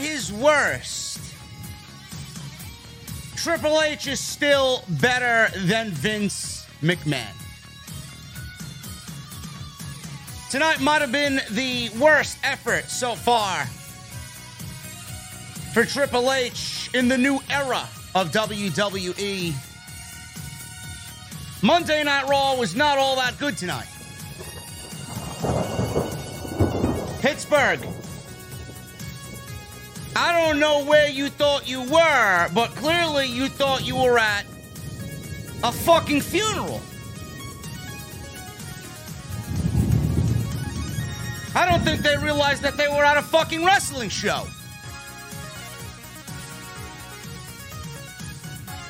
His worst, Triple H is still better than Vince McMahon. Tonight might have been the worst effort so far for Triple H in the new era of WWE. Monday Night Raw was not all that good tonight. Pittsburgh. I don't know where you thought you were, but clearly you thought you were at a fucking funeral. I don't think they realized that they were at a fucking wrestling show.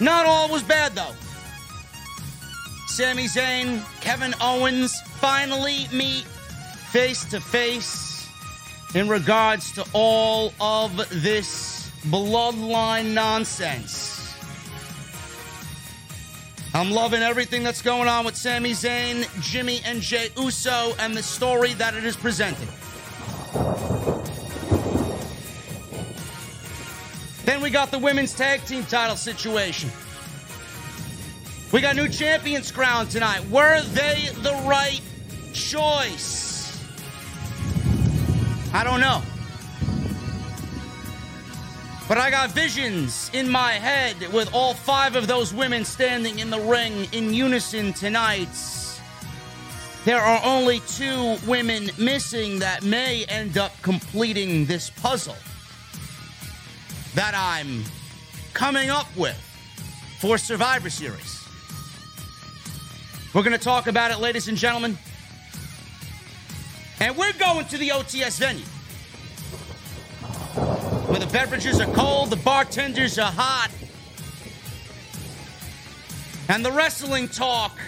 Not all was bad though. Sami Zayn, Kevin Owens finally meet face to face in regards to all of this bloodline nonsense. I'm loving everything that's going on with Sami Zayn, Jimmy, and Jey Uso, and the story that it is presenting. Then we got the women's tag team title situation. We got new champions crowned tonight. Were they the right choice? I don't know. But I got visions in my head with all five of those women standing in the ring in unison tonight. There are only two women missing that may end up completing this puzzle that I'm coming up with for Survivor Series. We're going to talk about it, ladies and gentlemen. And we're going to the OTS venue. Where the beverages are cold, the bartenders are hot. And the wrestling talk,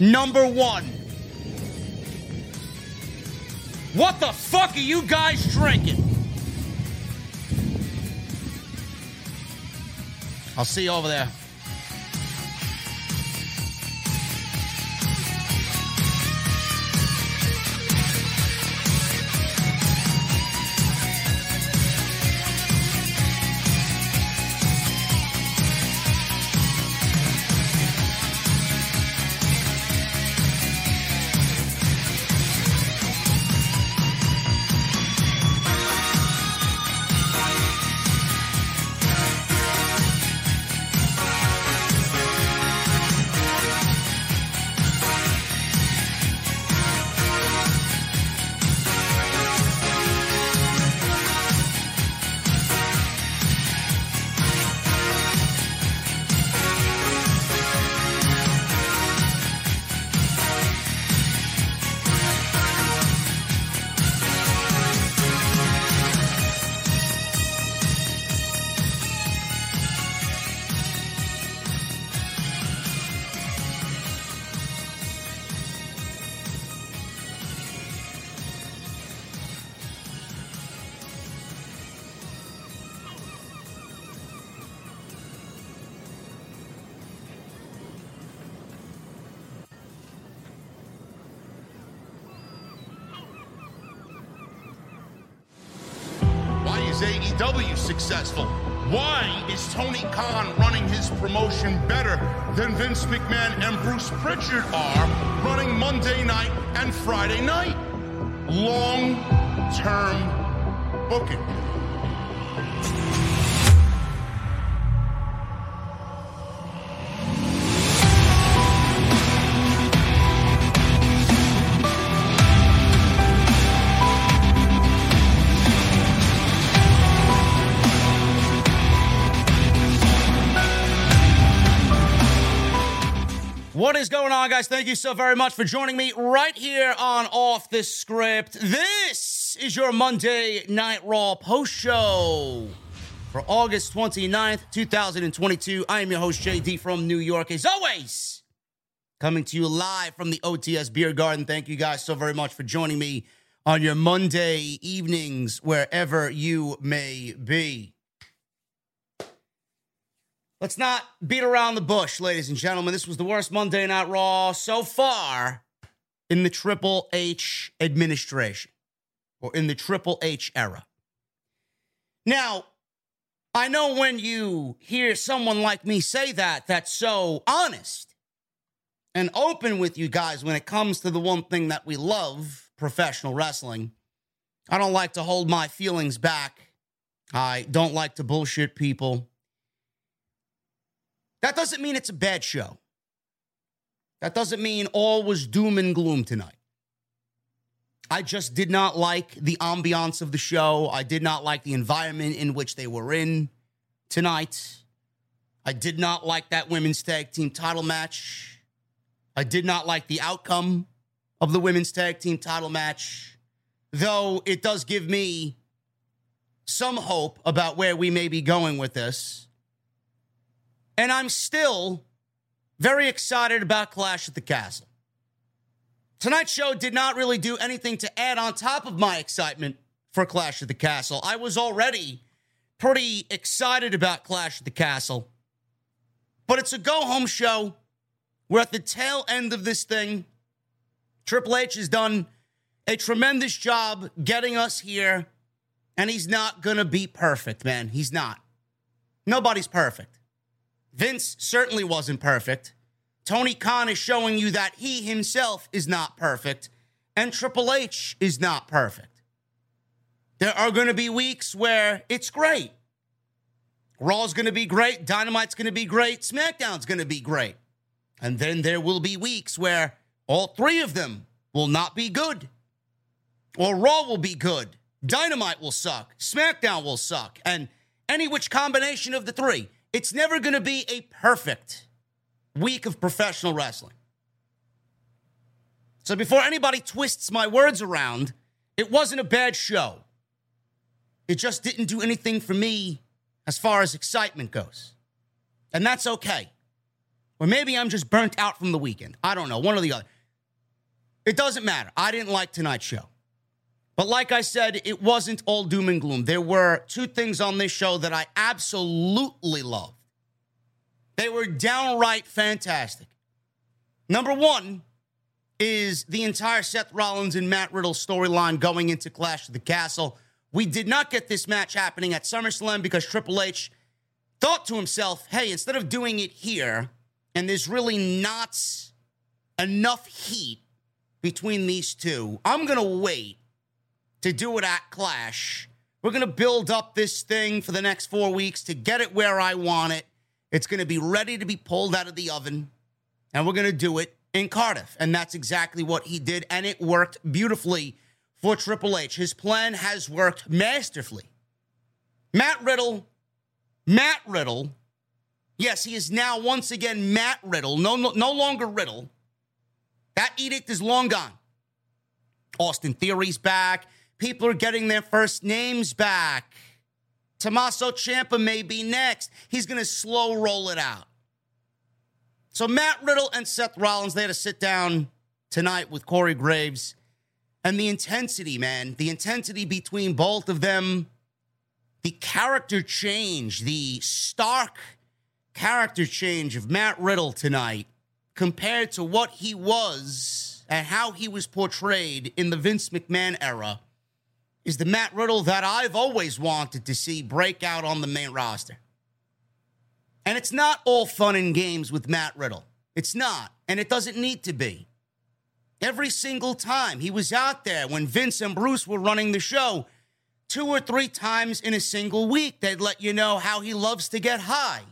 number one. What the fuck are you guys drinking? I'll see you over there. What is going on, guys? Thank you so very much for joining me right here on Off the Script. This is your Monday Night Raw post show for August 29th, 2022. I am your host, JD from New York, as always, coming to you live from the OTS Beer Garden. Thank you guys so very much for joining me on your Monday evenings, wherever you may be. Let's not beat around the bush, ladies and gentlemen. This was the worst Monday Night Raw so far in the Triple H administration or in the Triple H era. Now, I know when you hear someone like me say that, that's so honest and open with you guys when it comes to the one thing that we love professional wrestling. I don't like to hold my feelings back. I don't like to bullshit people. That doesn't mean it's a bad show. That doesn't mean all was doom and gloom tonight. I just did not like the ambiance of the show. I did not like the environment in which they were in tonight. I did not like that women's tag team title match. I did not like the outcome of the women's tag team title match, though it does give me some hope about where we may be going with this. And I'm still very excited about Clash at the Castle. Tonight's show did not really do anything to add on top of my excitement for Clash at the Castle. I was already pretty excited about Clash at the Castle, but it's a go home show. We're at the tail end of this thing. Triple H has done a tremendous job getting us here, and he's not going to be perfect, man. He's not. Nobody's perfect. Vince certainly wasn't perfect. Tony Khan is showing you that he himself is not perfect, and Triple H is not perfect. There are going to be weeks where it's great. Raw's going to be great. Dynamite's going to be great. SmackDown's going to be great. And then there will be weeks where all three of them will not be good. Or Raw will be good. Dynamite will suck. SmackDown will suck. And any which combination of the three. It's never going to be a perfect week of professional wrestling. So before anybody twists my words around, it wasn't a bad show. It just didn't do anything for me as far as excitement goes. And that's okay. Or maybe I'm just burnt out from the weekend. I don't know, one or the other. It doesn't matter. I didn't like tonight's show. But like I said, it wasn't all doom and gloom. There were two things on this show that I absolutely loved. They were downright fantastic. Number one is the entire Seth Rollins and Matt Riddle storyline going into Clash of the Castle. We did not get this match happening at SummerSlam because Triple H thought to himself, hey, instead of doing it here, and there's really not enough heat between these two, I'm going to wait to do it at Clash. We're going to build up this thing for the next four weeks to get it where I want it. It's going to be ready to be pulled out of the oven, and we're going to do it in Cardiff. And that's exactly what he did, and it worked beautifully for Triple H. His plan has worked masterfully. Matt Riddle, Matt Riddle, yes, he is now once again Matt Riddle, no, no, no longer Riddle. That edict is long gone. Austin Theory's back. People are getting their first names back. Tommaso Ciampa may be next. He's going to slow roll it out. So Matt Riddle and Seth Rollins, they had to sit down tonight with Corey Graves. And the intensity, man, the intensity between both of them, the character change, the stark character change of Matt Riddle tonight compared to what he was and how he was portrayed in the Vince McMahon era is the Matt Riddle that I've always wanted to see break out on the main roster. And it's not all fun and games with Matt Riddle. It's not, and it doesn't need to be. Every single time he was out there when Vince and Bruce were running the show, two or three times in a single week, they'd let you know how he loves to get high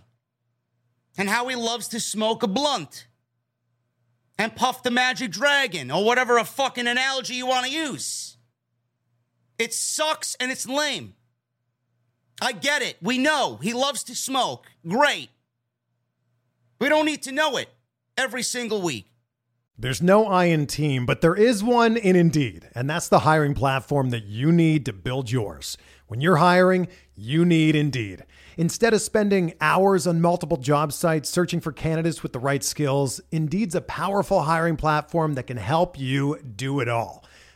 and how he loves to smoke a blunt and puff the magic dragon or whatever a fucking analogy you want to use. It sucks and it's lame. I get it. We know he loves to smoke. Great. We don't need to know it every single week. There's no I in team, but there is one in Indeed, and that's the hiring platform that you need to build yours. When you're hiring, you need Indeed. Instead of spending hours on multiple job sites searching for candidates with the right skills, Indeed's a powerful hiring platform that can help you do it all.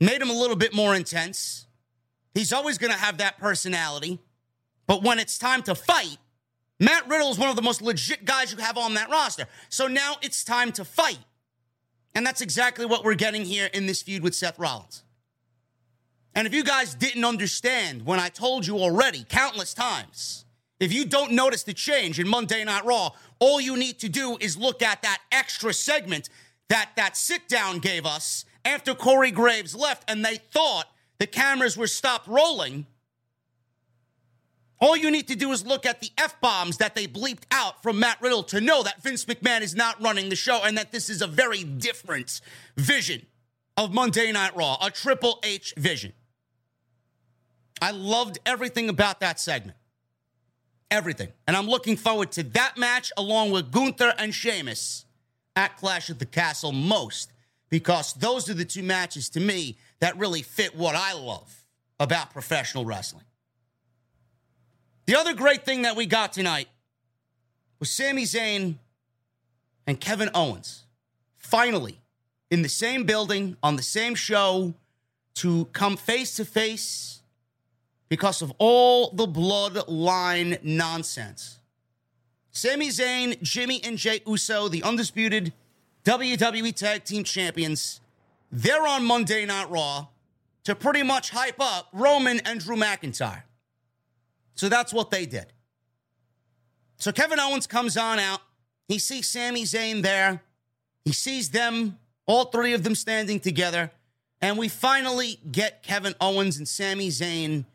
made him a little bit more intense. He's always going to have that personality. But when it's time to fight, Matt Riddle is one of the most legit guys you have on that roster. So now it's time to fight. And that's exactly what we're getting here in this feud with Seth Rollins. And if you guys didn't understand when I told you already countless times, if you don't notice the change in Monday Night Raw, all you need to do is look at that extra segment that that sit down gave us after Corey Graves left and they thought the cameras were stopped rolling. All you need to do is look at the F bombs that they bleeped out from Matt Riddle to know that Vince McMahon is not running the show and that this is a very different vision of Monday Night Raw, a Triple H vision. I loved everything about that segment. Everything. And I'm looking forward to that match along with Gunther and Sheamus at Clash at the Castle most because those are the two matches to me that really fit what I love about professional wrestling. The other great thing that we got tonight was Sami Zayn and Kevin Owens finally in the same building on the same show to come face to face because of all the bloodline nonsense. Sami Zayn, Jimmy, and Jey Uso, the undisputed WWE Tag Team Champions, they're on Monday Night Raw to pretty much hype up Roman and Drew McIntyre. So that's what they did. So Kevin Owens comes on out. He sees Sami Zayn there. He sees them, all three of them standing together. And we finally get Kevin Owens and Sami Zayn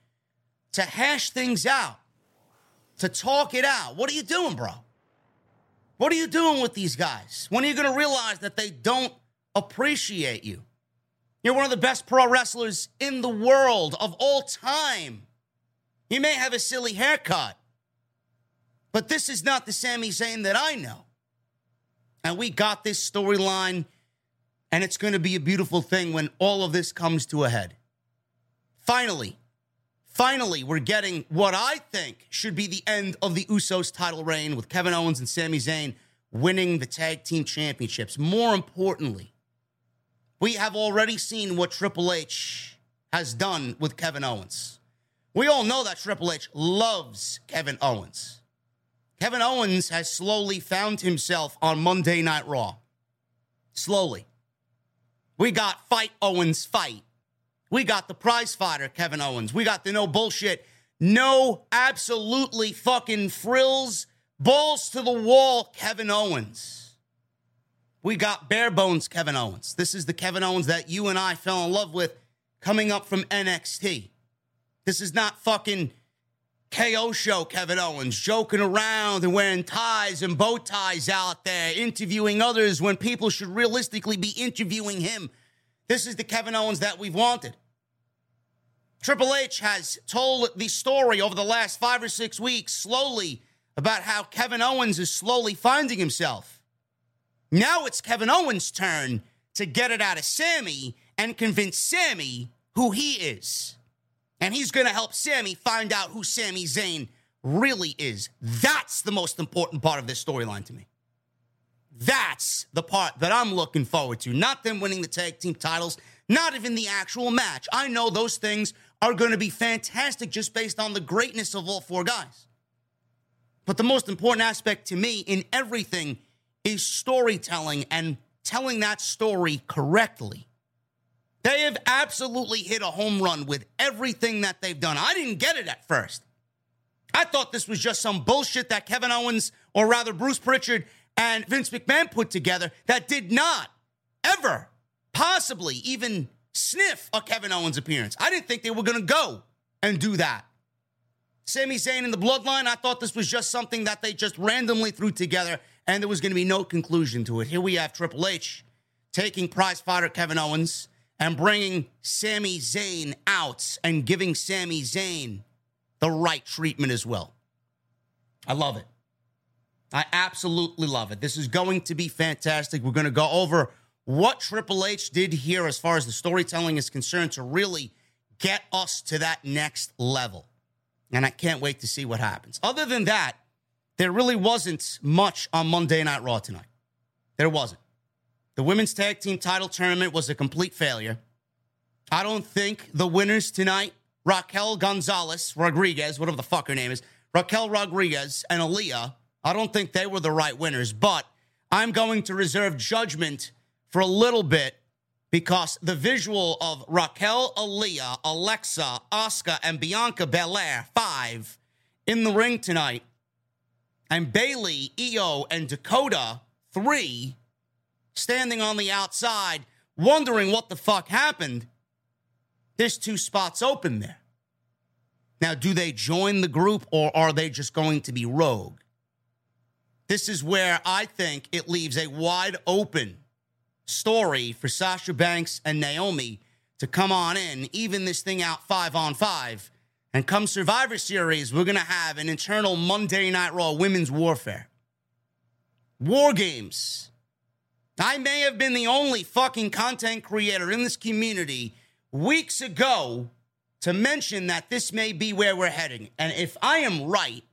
to hash things out, to talk it out. What are you doing, bro? What are you doing with these guys? When are you going to realize that they don't appreciate you? You're one of the best pro wrestlers in the world of all time. You may have a silly haircut, but this is not the Sami Zayn that I know. And we got this storyline, and it's going to be a beautiful thing when all of this comes to a head. Finally, finally, we're getting what I think should be the end of the Usos title reign with Kevin Owens and Sami Zayn winning the tag team championships. More importantly, we have already seen what Triple H has done with Kevin Owens. We all know that Triple H loves Kevin Owens. Kevin Owens has slowly found himself on Monday Night Raw. Slowly. We got Fight Owens Fight. We got the prize fighter, Kevin Owens. We got the no bullshit, no absolutely fucking frills, balls to the wall, Kevin Owens. We got bare bones, Kevin Owens. This is the Kevin Owens that you and I fell in love with coming up from NXT. This is not fucking KO show, Kevin Owens, joking around and wearing ties and bow ties out there, interviewing others when people should realistically be interviewing him. This is the Kevin Owens that we've wanted. Triple H has told the story over the last five or six weeks slowly about how Kevin Owens is slowly finding himself. Now it's Kevin Owens' turn to get it out of Sami and convince Sami who he is. And he's going to help Sami find out who Sami Zayn really is. That's the most important part of this storyline to me. That's the part that I'm looking forward to. Not them winning the tag team titles, not even the actual match. I know those things are going to be fantastic just based on the greatness of all four guys. But the most important aspect to me in everything is storytelling and telling that story correctly. They have absolutely hit a home run with everything that they've done. I didn't get it at first. I thought this was just some bullshit that Kevin Owens, or rather Bruce Pritchard and Vince McMahon put together that did not ever possibly even sniff a Kevin Owens appearance. I didn't think they were going to go and do that. Sami Zayn in the bloodline, I thought this was just something that they just randomly threw together and there was going to be no conclusion to it. Here we have Triple H taking prize fighter Kevin Owens and bringing Sami Zayn out and giving Sami Zayn the right treatment as well. I love it. I absolutely love it. This is going to be fantastic. We're going to go over what Triple H did here as far as the storytelling is concerned to really get us to that next level. And I can't wait to see what happens. Other than that, there really wasn't much on Monday Night Raw tonight. There wasn't. The women's tag team title tournament was a complete failure. I don't think the winners tonight, Raquel Gonzalez Rodriguez, whatever the fuck her name is, Raquel Rodriguez and Aliyah, I don't think they were the right winners, but I'm going to reserve judgment for a little bit because the visual of Raquel, Aliyah, Alexa, Asuka, and Bianca Belair, five, in the ring tonight, and Bayley, Io, and Dakota, three, standing on the outside, wondering what the fuck happened. There's two spots open there. Now, do they join the group or are they just going to be rogue? This is where I think it leaves a wide open story for Sasha Banks and Naomi to come on in, even this thing out five on five. And come Survivor Series, we're going to have an internal Monday Night Raw women's warfare. War games. I may have been the only fucking content creator in this community weeks ago to mention that this may be where we're heading. And if I am right,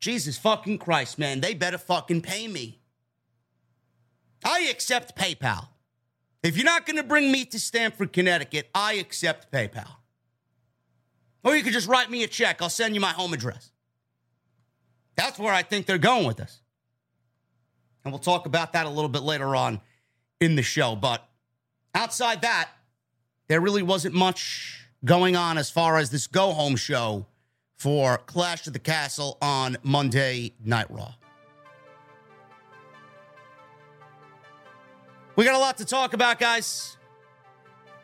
Jesus fucking Christ, man, they better fucking pay me. I accept PayPal. If you're not going to bring me to Stamford, Connecticut, I accept PayPal. Or you could just write me a check. I'll send you my home address. That's where I think they're going with this. And we'll talk about that a little bit later on in the show. But outside that, there really wasn't much going on as far as this go home show for Clash of the Castle on Monday Night Raw. We got a lot to talk about, guys.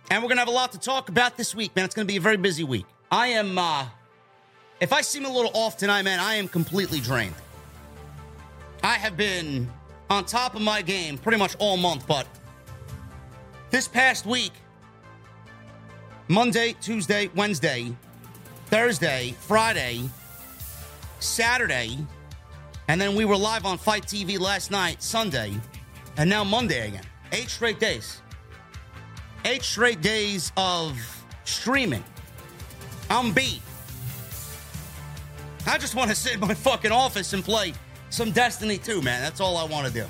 And we're going to have a lot to talk about this week, man. It's going to be a very busy week. I am, uh, if I seem a little off tonight, man, I am completely drained. I have been on top of my game pretty much all month, but this past week, Monday, Tuesday, Wednesday, Thursday, Friday, Saturday, and then we were live on FITE TV last night, Sunday, and now Monday again. Eight straight days. Eight straight days of streaming. I'm beat. I just want to sit in my fucking office and play some Destiny 2, man. That's all I want to do.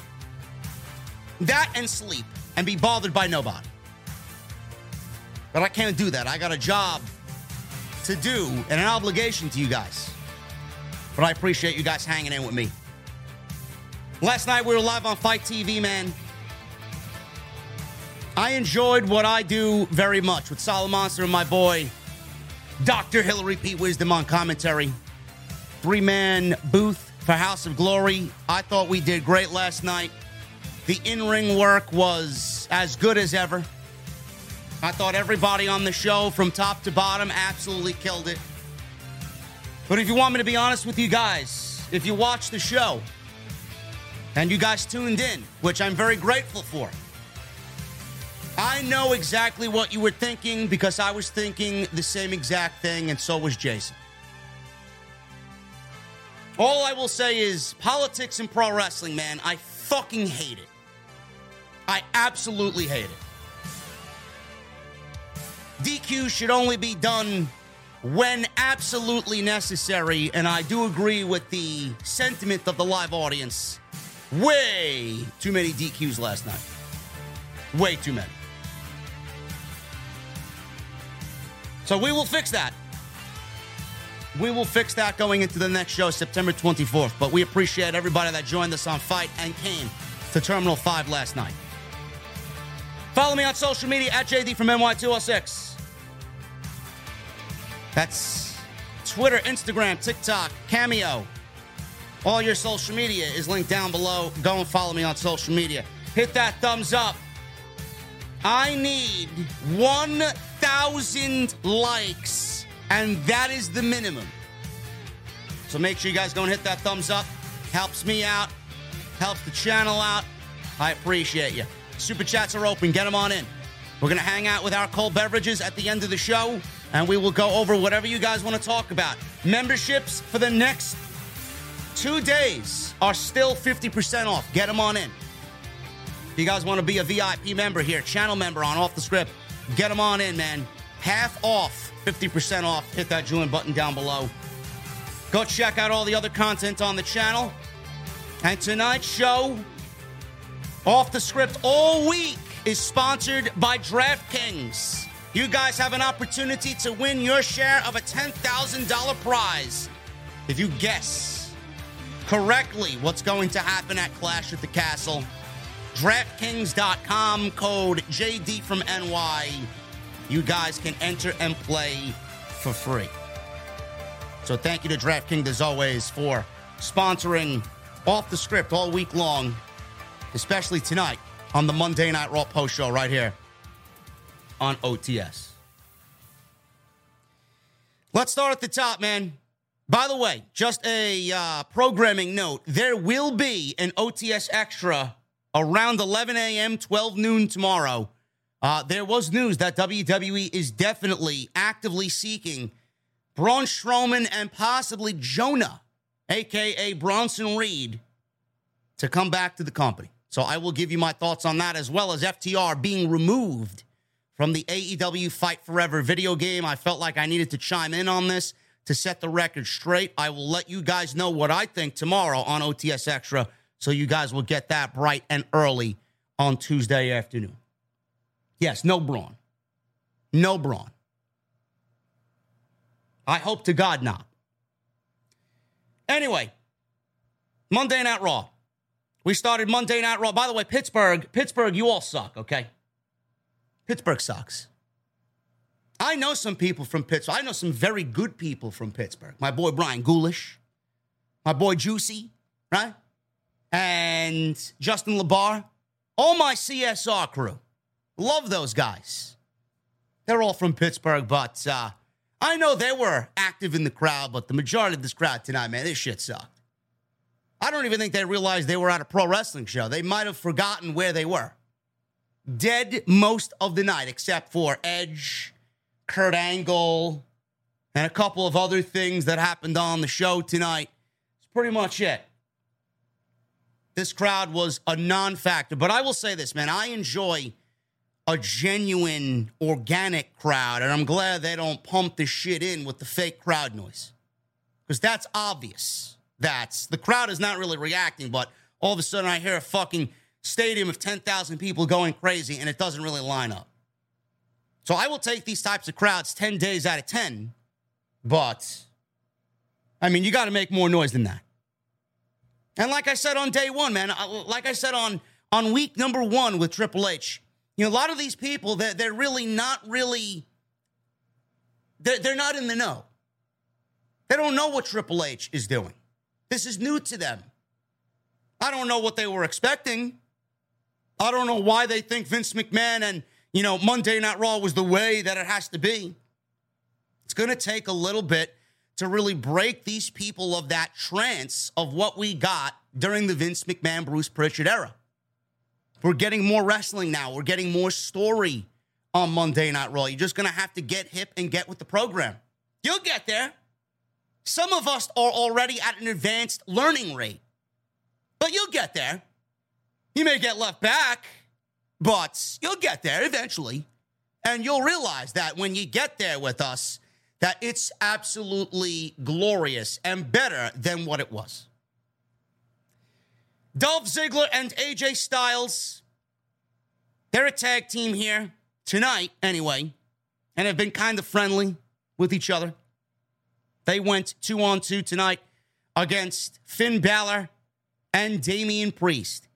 That and sleep and be bothered by nobody. But I can't do that. I got a job to do and an obligation to you guys. But I appreciate you guys hanging in with me. Last night we were live on FITE TV, man. I enjoyed what I do very much with Solid Monster and my boy, Dr. Hillary P. Wisdom on commentary. Three man booth for House of Glory. I thought we did great last night. The in ring work was as good as ever. I thought everybody on the show from top to bottom absolutely killed it. But if you want me to be honest with you guys, if you watch the show and you guys tuned in, which I'm very grateful for, I know exactly what you were thinking because I was thinking the same exact thing, and so was Jason. All I will say is politics and pro wrestling, man, I fucking hate it. I absolutely hate it. DQ should only be done when absolutely necessary, and I do agree with the sentiment of the live audience. Way too many DQs last night. Way too many. So we will fix that. We will fix that going into the next show, September 24th. But we appreciate everybody that joined us on FITE and came to Terminal 5 last night. Follow me on social media at JD from NY206. That's Twitter, Instagram, TikTok, Cameo. All your social media is linked down below. Go and follow me on social media. Hit that thumbs up. I need 1,000 likes, and that is the minimum. So make sure you guys go and hit that thumbs up. Helps me out. Helps the channel out. I appreciate you. Super chats are open. Get them on in. We're going to hang out with our cold beverages at the end of the show, and we will go over whatever you guys want to talk about. Memberships for the next two days are still 50% off. Get them on in. If you guys want to be a VIP member here, channel member on Off the Script, get them on in, man. Half off, 50% off. Hit that join button down below. Go check out all the other content on the channel. And tonight's show, Off the Script all week, is sponsored by DraftKings. You guys have an opportunity to win your share of a $10,000 prize if you guess correctly what's going to happen at Clash at the Castle. DraftKings.com code JD from NY. You guys can enter and play for free. So thank you to DraftKings as always for sponsoring off the script all week long, especially tonight on the Monday Night Raw post show right here on OTS. Let's start at the top, man. By the way, just a uh, programming note there will be an OTS extra around 11 a.m., 12 noon tomorrow. Uh, there was news that WWE is definitely actively seeking Braun Strowman and possibly Jonah, aka Bronson Reed, to come back to the company. So I will give you my thoughts on that as well as FTR being removed from the AEW Fight Forever video game. I felt like I needed to chime in on this to set the record straight. I will let you guys know what I think tomorrow on OTS Extra so you guys will get that bright and early on Tuesday afternoon. Yes, no Braun. No Braun. I hope to God not. Anyway, Monday Night Raw. We started Monday Night Raw. By the way, Pittsburgh, Pittsburgh, you all suck, okay? Pittsburgh sucks. I know some people from Pittsburgh. I know some very good people from Pittsburgh. My boy Brian Gulish, my boy Juicy, right? And Justin LaBar, all my CSR crew. Love those guys. They're all from Pittsburgh, but uh, I know they were active in the crowd, but the majority of this crowd tonight, man, this shit sucked. I don't even think they realized they were at a pro wrestling show. They might have forgotten where they were. Dead most of the night, except for Edge, Kurt Angle, and a couple of other things that happened on the show tonight. It's pretty much it this crowd was a non factor. But I will say this, man, I enjoy a genuine, organic crowd, and I'm glad they don't pump the shit in with the fake crowd noise. Because that's obvious. That's the crowd is not really reacting, but all of a sudden I hear a fucking stadium of 10,000 people going crazy and it doesn't really line up. So I will take these types of crowds 10 days out of 10, but I mean, you got to make more noise than that. And like I said on day one, man, like I said on on week number one with Triple H, you know, a lot of these people they're, they're really not really they're, they're not in the know. They don't know what Triple H is doing. This is new to them. I don't know what they were expecting. I don't know why they think Vince McMahon and, you know, Monday Night Raw was the way that it has to be. It's going to take a little bit to really break these people of that trance of what we got during the Vince McMahon, Bruce Pritchard era. We're getting more wrestling now. We're getting more story on Monday Night Raw. You're just going to have to get hip and get with the program. You'll get there. Some of us are already at an advanced learning rate, but you'll get there. You may get left back, but you'll get there eventually. And you'll realize that when you get there with us, that it's absolutely glorious and better than what it was. Dolph Ziggler and AJ Styles, they're a tag team here tonight, anyway, and have been kind of friendly with each other. They went two on two tonight against Finn Balor and Damian Priest.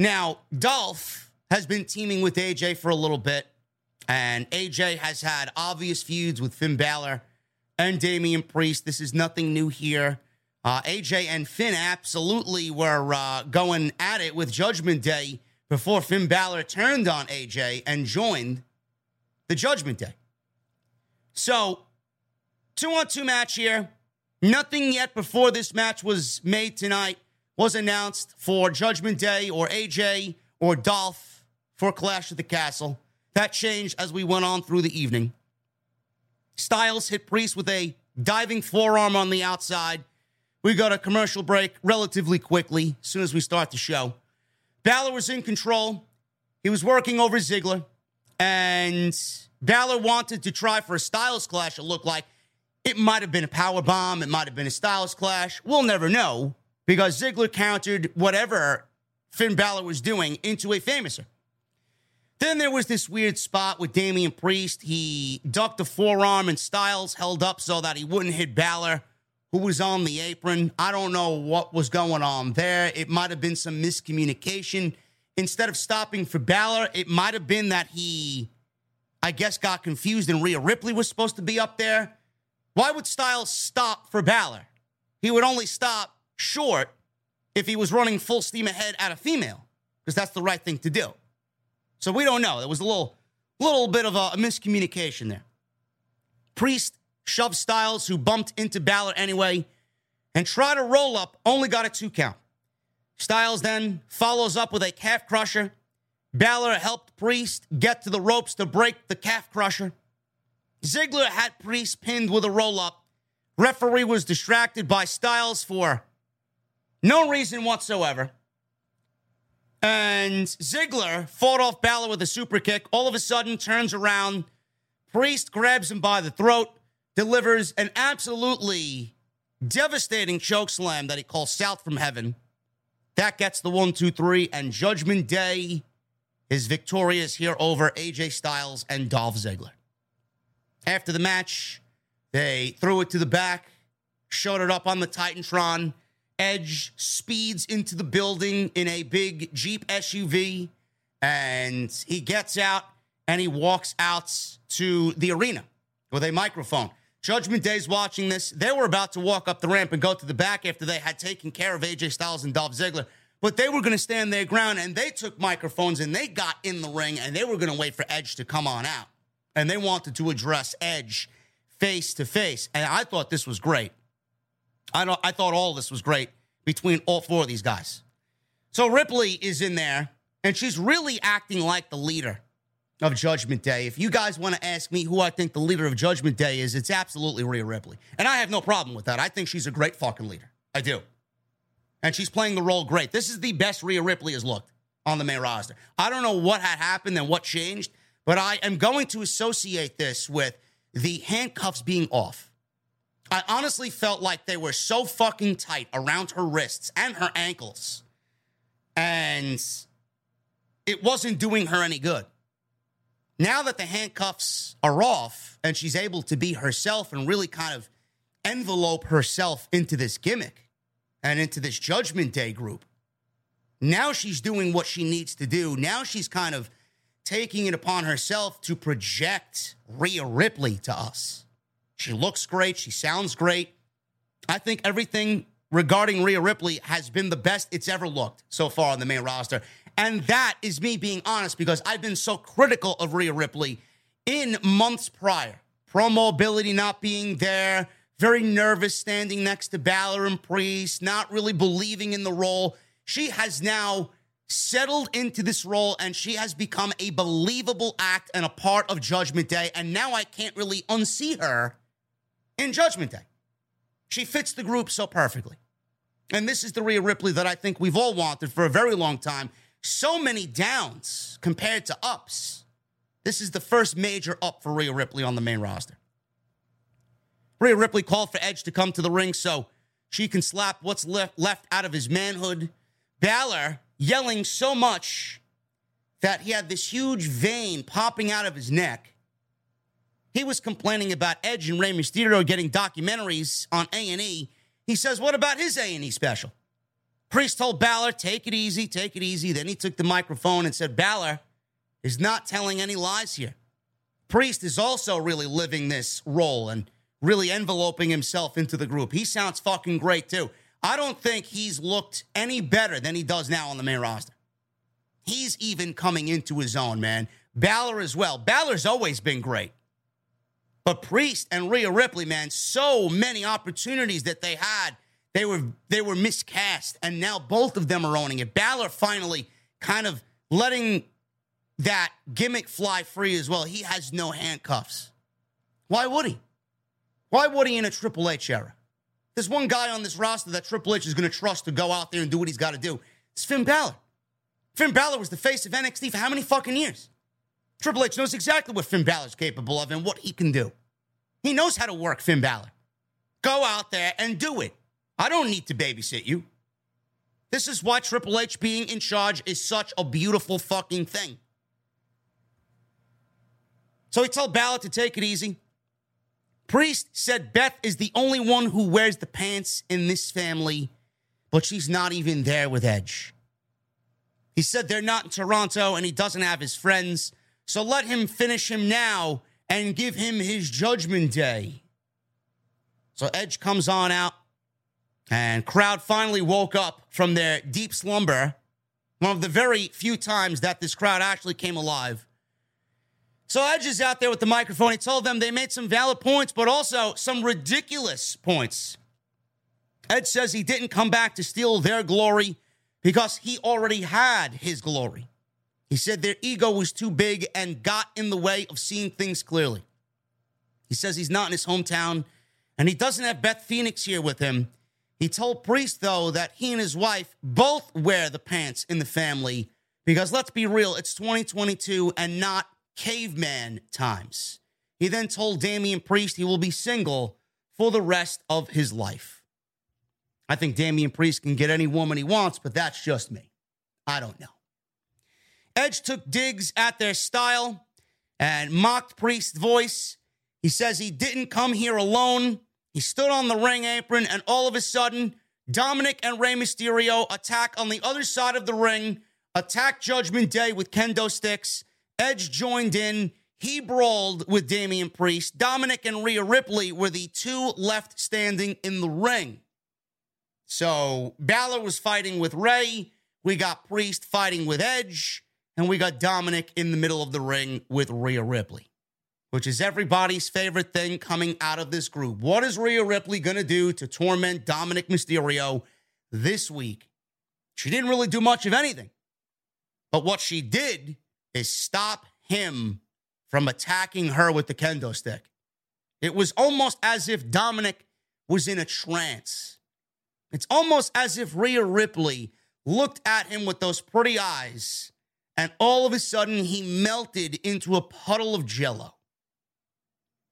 Now, Dolph has been teaming with AJ for a little bit. And AJ has had obvious feuds with Finn Balor and Damian Priest. This is nothing new here. Uh, AJ and Finn absolutely were uh, going at it with Judgment Day before Finn Balor turned on AJ and joined the Judgment Day. So, two on two match here. Nothing yet before this match was made tonight was announced for Judgment Day or AJ or Dolph for Clash of the Castle. That changed as we went on through the evening. Styles hit Priest with a diving forearm on the outside. We got a commercial break relatively quickly as soon as we start the show. Balor was in control. He was working over Ziggler, and Balor wanted to try for a Styles clash. It looked like it might have been a power bomb. It might have been a Styles clash. We'll never know because Ziggler countered whatever Finn Balor was doing into a Fameasser. Then there was this weird spot with Damian Priest. He ducked a forearm and Styles held up so that he wouldn't hit Balor, who was on the apron. I don't know what was going on there. It might have been some miscommunication. Instead of stopping for Balor, it might have been that he, I guess, got confused and Rhea Ripley was supposed to be up there. Why would Styles stop for Balor? He would only stop short if he was running full steam ahead at a female, because that's the right thing to do. So we don't know. There was a little, little bit of a, miscommunication there. Priest shoved Styles, who bumped into Balor anyway, and tried to roll up, only got a two count. Styles then follows up with a calf crusher. Balor helped Priest get to the ropes to break the calf crusher. Ziggler had Priest pinned with a roll up. Referee was distracted by Styles for no reason whatsoever. And Ziggler fought off Balor with a super kick. All of a sudden, turns around. Priest grabs him by the throat, delivers an absolutely devastating choke slam that he calls South from Heaven. That gets the one, two, three, and Judgment Day is victorious here over AJ Styles and Dolph Ziggler. After the match, they threw it to the back, showed it up on the Titantron. Edge speeds into the building in a big Jeep SUV and he gets out and he walks out to the arena with a microphone. Judgment Day's watching this. They were about to walk up the ramp and go to the back after they had taken care of AJ Styles and Dolph Ziggler. But they were going to stand their ground and they took microphones and they got in the ring and they were going to wait for Edge to come on out. And they wanted to address Edge face to face. And I thought this was great. I, don't, I thought all this was great between all four of these guys. So Ripley is in there, and she's really acting like the leader of Judgment Day. If you guys want to ask me who I think the leader of Judgment Day is, it's absolutely Rhea Ripley. And I have no problem with that. I think she's a great fucking leader. I do. And she's playing the role great. This is the best Rhea Ripley has looked on the main roster. I don't know what had happened and what changed, but I am going to associate this with the handcuffs being off. I honestly felt like they were so fucking tight around her wrists and her ankles. And it wasn't doing her any good. Now that the handcuffs are off and she's able to be herself and really kind of envelope herself into this gimmick and into this Judgment Day group, now she's doing what she needs to do. Now she's kind of taking it upon herself to project Rhea Ripley to us. She looks great. She sounds great. I think everything regarding Rhea Ripley has been the best it's ever looked so far on the main roster. And that is me being honest because I've been so critical of Rhea Ripley in months prior. Pro mobility not being there, very nervous standing next to Balor and Priest, not really believing in the role. She has now settled into this role and she has become a believable act and a part of Judgment Day. And now I can't really unsee her in Judgment Day. She fits the group so perfectly. And this is the Rhea Ripley that I think we've all wanted for a very long time. So many downs compared to ups. This is the first major up for Rhea Ripley on the main roster. Rhea Ripley called for Edge to come to the ring so she can slap what's left, left out of his manhood. Balor yelling so much that he had this huge vein popping out of his neck he was complaining about Edge and Rey Mysterio getting documentaries on A&E. He says, what about his A&E special? Priest told Balor, take it easy, take it easy. Then he took the microphone and said, Balor is not telling any lies here. Priest is also really living this role and really enveloping himself into the group. He sounds fucking great too. I don't think he's looked any better than he does now on the main roster. He's even coming into his own, man. Balor as well. Balor's always been great. But Priest and Rhea Ripley, man, so many opportunities that they had they were they were miscast, and now both of them are owning it. Balor finally kind of letting that gimmick fly free as well. He has no handcuffs. Why would he? Why would he in a Triple H era? There's one guy on this roster that Triple H is going to trust to go out there and do what he's got to do. It's Finn Balor. Finn Balor was the face of NXT for how many fucking years? Triple H knows exactly what Finn Balor's capable of and what he can do. He knows how to work Finn Balor. Go out there and do it. I don't need to babysit you. This is why Triple H being in charge is such a beautiful fucking thing. So he told Balor to take it easy. Priest said Beth is the only one who wears the pants in this family, but she's not even there with Edge. He said they're not in Toronto and he doesn't have his friends, so let him finish him now and give him his judgment day. So Edge comes on out, and crowd finally woke up from their deep slumber. One of the very few times that this crowd actually came alive. So Edge is out there with the microphone. He told them they made some valid points, but also some ridiculous points. Edge says he didn't come back to steal their glory because he already had his glory. He said their ego was too big and got in the way of seeing things clearly. He says he's not in his hometown and he doesn't have Beth Phoenix here with him. He told Priest, though, that he and his wife both wear the pants in the family because let's be real, it's 2022 and not caveman times. He then told Damian Priest he will be single for the rest of his life. I think Damian Priest can get any woman he wants, but that's just me. I don't know. Edge took digs at their style and mocked Priest's voice. He says he didn't come here alone. He stood on the ring apron, and all of a sudden, Dominic and Rey Mysterio attack on the other side of the ring, attack Judgment Day with kendo sticks, Edge joined in. He brawled with Damian Priest. Dominic and Rhea Ripley were the two left standing in the ring. So Balor was fighting with Rey. We got Priest fighting with Edge. And we got Dominic in the middle of the ring with Rhea Ripley, which is everybody's favorite thing coming out of this group. What is Rhea Ripley going to do to torment Dominic Mysterio this week? She didn't really do much of anything. But what she did is stop him from attacking her with the kendo stick. It was almost as if Dominic was in a trance. It's almost as if Rhea Ripley looked at him with those pretty eyes, and all of a sudden he melted into a puddle of jello.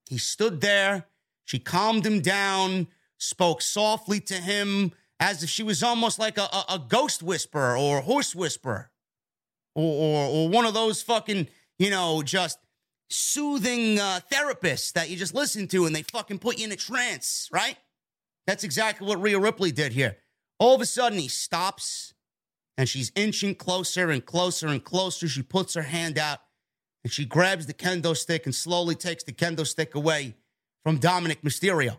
He stood there, she calmed him down, spoke softly to him as if she was almost like a, a, a ghost whisperer or a horse whisperer or, or, or one of those fucking, you know, just soothing uh, therapists that you just listen to and they fucking put you in a trance, right? That's exactly what Rhea Ripley did here. All of a sudden, he stops and she's inching closer and closer and closer. She puts her hand out and she grabs the kendo stick and slowly takes the kendo stick away from Dominic Mysterio.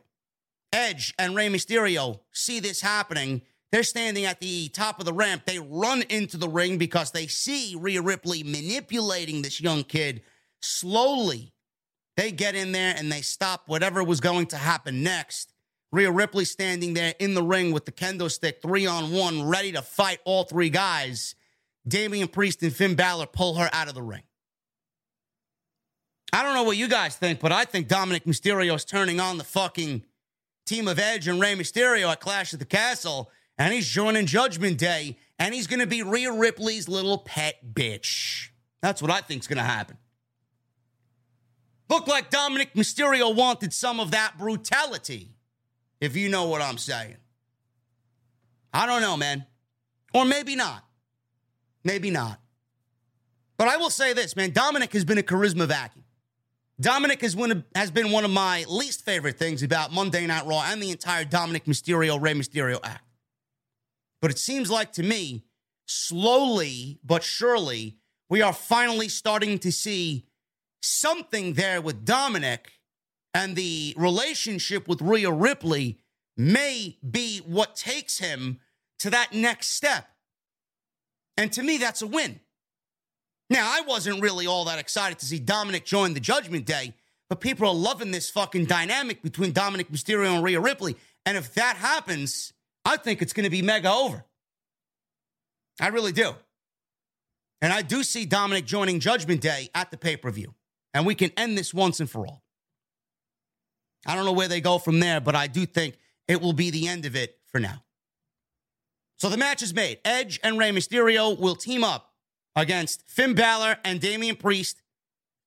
Edge and Rey Mysterio see this happening they're standing at the top of the ramp. They run into the ring because they see Rhea Ripley manipulating this young kid slowly. They get in there and they stop whatever was going to happen next. Rhea Ripley standing there in the ring with the kendo stick, three on one, ready to fight all three guys. Damian Priest and Finn Balor pull her out of the ring. I don't know what you guys think, but I think Dominic Mysterio is turning on the fucking team of Edge and Rey Mysterio at Clash of the Castle and he's joining Judgment Day, and he's going to be Rhea Ripley's little pet bitch. That's what I think's going to happen. Looked like Dominic Mysterio wanted some of that brutality, if you know what I'm saying. I don't know, man. Or maybe not. Maybe not. But I will say this, man. Dominic has been a charisma vacuum. Dominic has, one of, has been one of my least favorite things about Monday Night Raw and the entire Dominic Mysterio, Rey Mysterio act. But it seems like to me, slowly but surely, we are finally starting to see something there with Dominic and the relationship with Rhea Ripley may be what takes him to that next step. And to me, that's a win. Now, I wasn't really all that excited to see Dominic join the Judgment Day, but people are loving this fucking dynamic between Dominic Mysterio and Rhea Ripley. And if that happens, I think it's going to be mega over. I really do. And I do see Dominic joining Judgment Day at the pay per view. And we can end this once and for all. I don't know where they go from there, but I do think it will be the end of it for now. So the match is made. Edge and Rey Mysterio will team up against Finn Balor and Damian Priest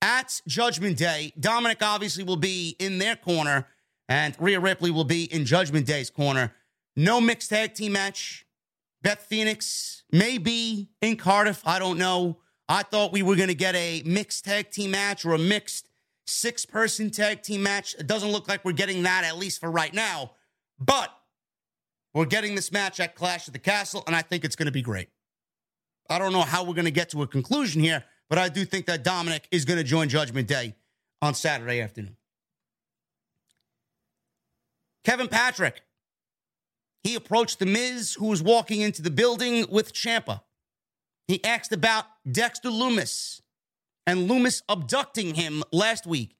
at Judgment Day. Dominic obviously will be in their corner, and Rhea Ripley will be in Judgment Day's corner. No mixed tag team match. Beth Phoenix may be in Cardiff. I don't know. I thought we were going to get a mixed tag team match or a mixed six person tag team match. It doesn't look like we're getting that, at least for right now. But we're getting this match at Clash of the Castle, and I think it's going to be great. I don't know how we're going to get to a conclusion here, but I do think that Dominic is going to join Judgment Day on Saturday afternoon. Kevin Patrick. He approached The Miz, who was walking into the building with Ciampa. He asked about Dexter Lumis and Lumis abducting him last week.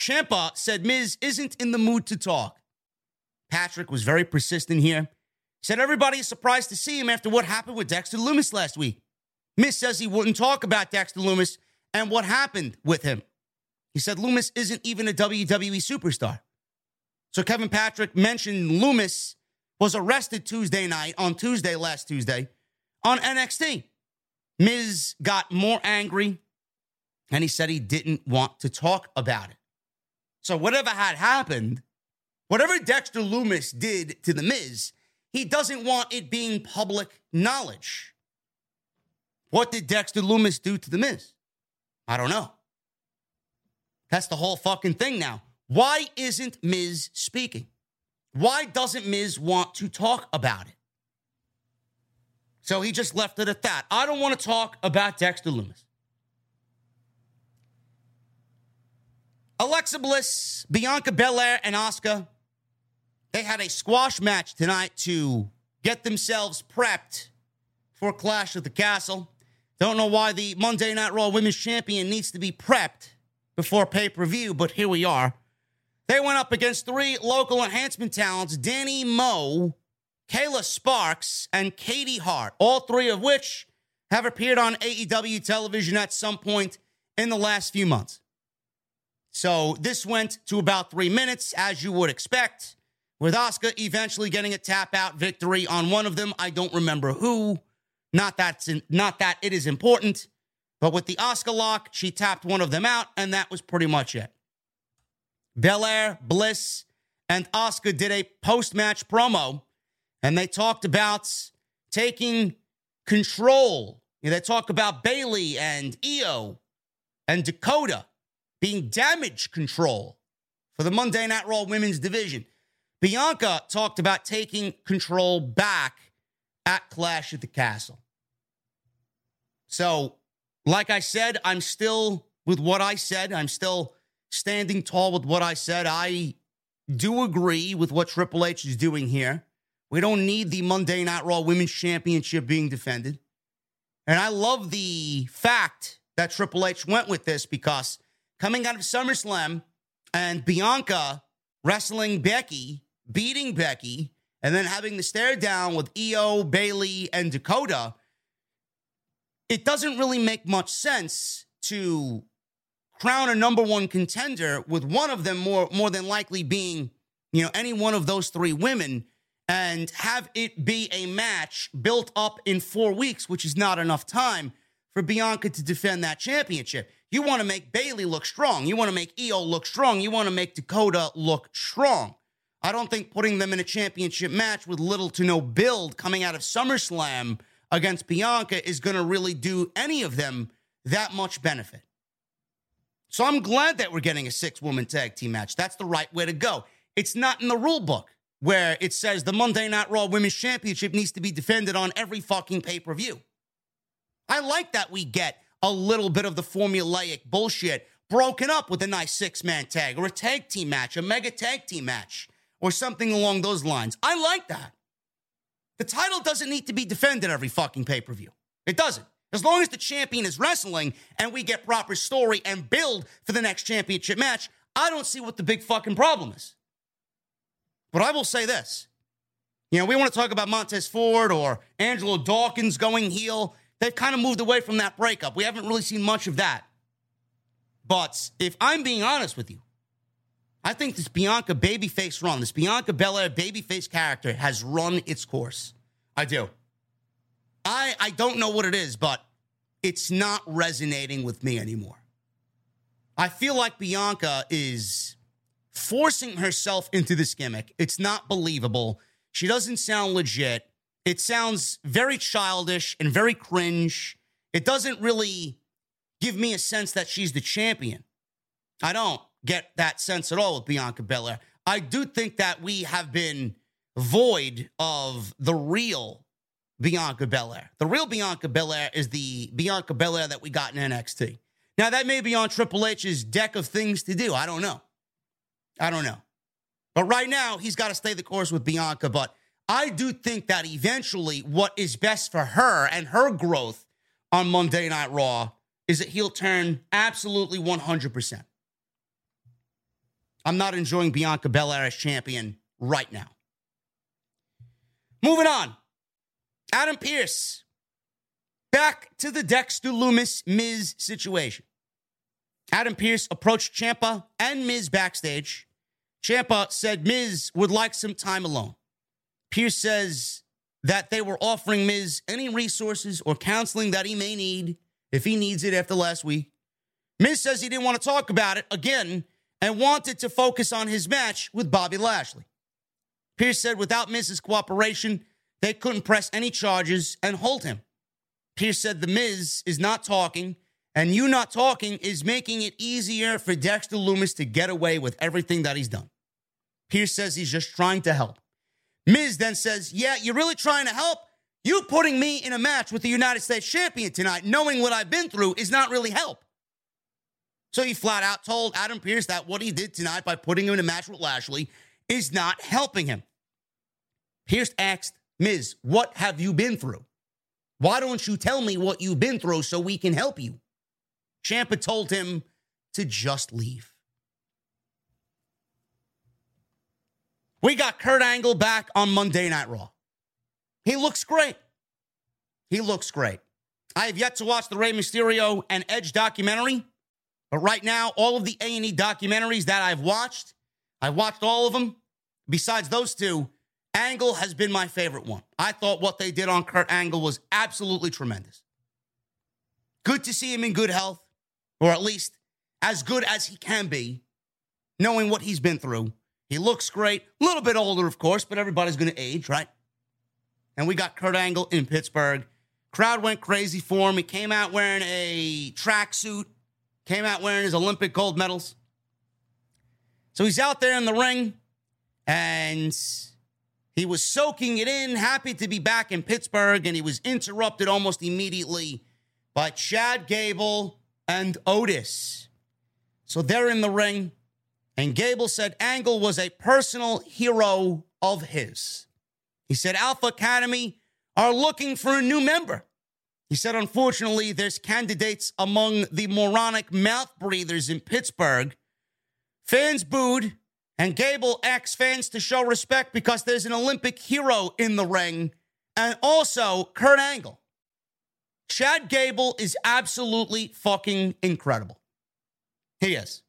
Ciampa said Miz isn't in the mood to talk. Patrick was very persistent here. Said everybody is surprised to see him after what happened with Dexter Lumis last week. Miz says he wouldn't talk about Dexter Lumis and what happened with him. He said Lumis isn't even a WWE superstar. So Kevin Patrick mentioned Lumis was arrested Tuesday night, on Tuesday, last Tuesday, on NXT. Miz got more angry and he said he didn't want to talk about it. So, whatever had happened, whatever Dexter Lumis did to The Miz, he doesn't want it being public knowledge. What did Dexter Lumis do to The Miz? I don't know. That's the whole fucking thing now. Why isn't Miz speaking? Why doesn't Miz want to talk about it? So he just left it at that. I don't want to talk about Dexter Lumis. Alexa Bliss, Bianca Belair, and Asuka, they had a squash match tonight to get themselves prepped for Clash of the Castle. Don't know why the Monday Night Raw Women's Champion needs to be prepped before pay per view, but here we are. They went up against three local enhancement talents Danny Moe, Kayla Sparks, and Katie Hart, all three of which have appeared on AEW television at some point in the last few months. So this went to about three minutes, as you would expect, with Asuka eventually getting a tap out victory on one of them. I don't remember who. Not that, not that it is important, but with the Asuka lock, she tapped one of them out, and that was pretty much it. Belair, Bliss, and Asuka did a post match promo, and they talked about taking control. they talk about Bayley and Io and Dakota being damage control for the Monday Night Raw women's division. Bianca talked about taking control back at Clash at the Castle. So, like I said, I'm still with what I said. I'm still standing tall with what I said. I do agree with what Triple H is doing here. We don't need the Monday Night Raw Women's Championship being defended. And I love the fact that Triple H went with this because coming out of SummerSlam and Bianca wrestling Becky, beating Becky, and then having the stare down with Io, Bayley, and Dakota, it doesn't really make much sense to crown a number one contender with one of them more more than likely being, you know, any one of those three women and have it be a match built up in 4 weeks, which is not enough time for Bianca to defend that championship. You want to make Bayley look strong. You want to make Io look strong. You want to make Dakota look strong. I don't think putting them in a championship match with little to no build coming out of SummerSlam against Bianca is going to really do any of them that much benefit. So I'm glad that we're getting a six woman tag team match. That's the right way to go. It's not in the rule book where it says the Monday Night Raw Women's Championship needs to be defended on every fucking pay per view. I like that we get a little bit of the formulaic bullshit broken up with a nice six man tag or a tag team match, a mega tag team match, or something along those lines. I like that. The title doesn't need to be defended every fucking pay per view. It doesn't. As long as the champion is wrestling and we get proper story and build for the next championship match, I don't see what the big fucking problem is. But I will say this You know, we want to talk about Montez Ford or Angelo Dawkins going heel. They've kind of moved away from that breakup. We haven't really seen much of that. But if I'm being honest with you, I think this Bianca babyface run, this Bianca Belair babyface character has run its course. I do. I I don't know what it is, but it's not resonating with me anymore. I feel like Bianca is forcing herself into this gimmick. It's not believable. She doesn't sound legit. It sounds very childish and very cringe. It doesn't really give me a sense that she's the champion. I don't get that sense at all with Bianca Belair. I do think that we have been void of the real Bianca Belair. The real Bianca Belair is the Bianca Belair that we got in NXT. Now, that may be on Triple H's deck of things to do. I don't know. I don't know. But right now, he's got to stay the course with Bianca. But I do think that eventually, what is best for her and her growth on Monday Night Raw is that heel turn absolutely 100%. I'm not enjoying Bianca Belair as champion right now. Moving on. Adam Pearce. Back to the Dexter Lumis Miz situation. Adam Pearce approached Ciampa and Miz backstage. Ciampa said Miz would like some time alone. Pearce says that they were offering Miz any resources or counseling that he may need if he needs it after last week. Miz says he didn't want to talk about it again and wanted to focus on his match with Bobby Lashley. Pearce said without Miz's cooperation, they couldn't press any charges and hold him. Pearce said The Miz is not talking, and you not talking is making it easier for Dexter Lumis to get away with everything that he's done. Pearce says he's just trying to help. Miz then says, Yeah, you're really trying to help? You putting me in a match with the United States champion tonight, knowing what I've been through, is not really help. So he flat out told Adam Pearce that what he did tonight by putting him in a match with Lashley is not helping him. Pearce asked Miz, What have you been through? Why don't you tell me what you've been through so we can help you? Ciampa told him to just leave. We got Kurt Angle back on Monday Night Raw. He looks great. He looks great. I have yet to watch the Rey Mysterio and Edge documentary, but right now, all of the A&E documentaries that I've watched, I've watched all of them. Besides those two, Angle has been my favorite one. I thought what they did on Kurt Angle was absolutely tremendous. Good to see him in good health, or at least as good as he can be, knowing what he's been through. He looks great, a little bit older, of course, but everybody's going to age, right? And we got Kurt Angle in Pittsburgh. Crowd went crazy for him. He came out wearing a tracksuit, came out wearing his Olympic gold medals. So he's out there in the ring, and he was soaking it in, happy to be back in Pittsburgh, and he was interrupted almost immediately by Chad Gable and Otis. So they're in the ring, and Gable said Angle was a personal hero of his. He said Alpha Academy are looking for a new member. He said, unfortunately, there's candidates among the moronic mouth breathers in Pittsburgh. Fans booed, and Gable asks fans to show respect because there's an Olympic hero in the ring, and also Kurt Angle. Chad Gable is absolutely fucking incredible. He is.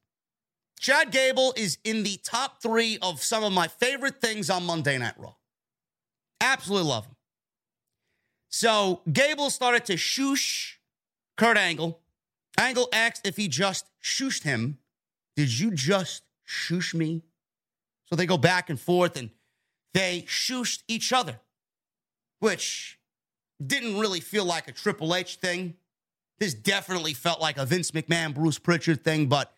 Chad Gable is in the top three of some of my favorite things on Monday Night Raw. Absolutely love him. So Gable started to shoosh Kurt Angle. Angle asked if he just shooshed him. Did you just shoosh me? So they go back and forth and they shooshed each other, which didn't really feel like a Triple H thing. This definitely felt like a Vince McMahon, Bruce Pritchard thing. But,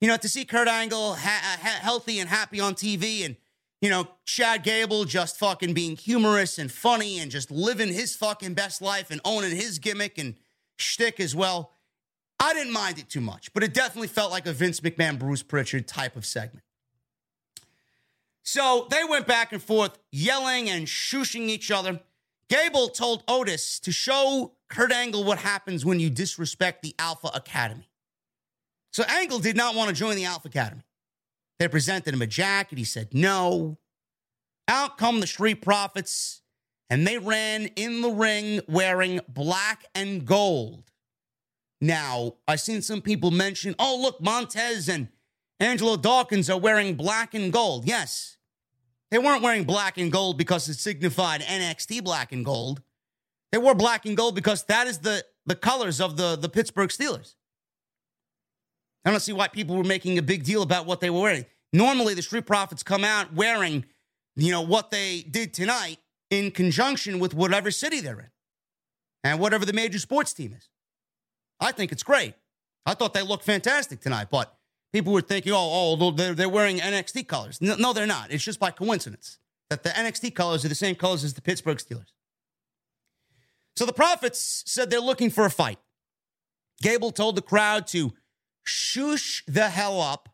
you know, to see Kurt Angle ha- uh, ha- healthy and happy on TV and, you know, Chad Gable just fucking being humorous and funny and just living his fucking best life and owning his gimmick and shtick as well. I didn't mind it too much, but it definitely felt like a Vince McMahon, Bruce Pritchard type of segment. So they went back and forth, yelling and shooshing each other. Gable told Otis to show Kurt Angle what happens when you disrespect the Alpha Academy. So Angle did not want to join the Alpha Academy. They presented him a jacket. He said no. Out come the Street Profits, and they ran in the ring wearing black and gold. Now, I've seen some people mention, oh, look, Montez and Angelo Dawkins are wearing black and gold. Yes, they weren't wearing black and gold because it signified NXT black and gold. They wore black and gold because that is the, the colors of the, the Pittsburgh Steelers. I don't see why people were making a big deal about what they were wearing. Normally, the Street Profits come out wearing, you know, what they did tonight in conjunction with whatever city they're in and whatever the major sports team is. I think it's great. I thought they looked fantastic tonight, but people were thinking, oh, oh, they're, they're wearing NXT colors. No, no, they're not. It's just by coincidence that the NXT colors are the same colors as the Pittsburgh Steelers. So the Profits said they're looking for a fight. Gable told the crowd to shush the hell up.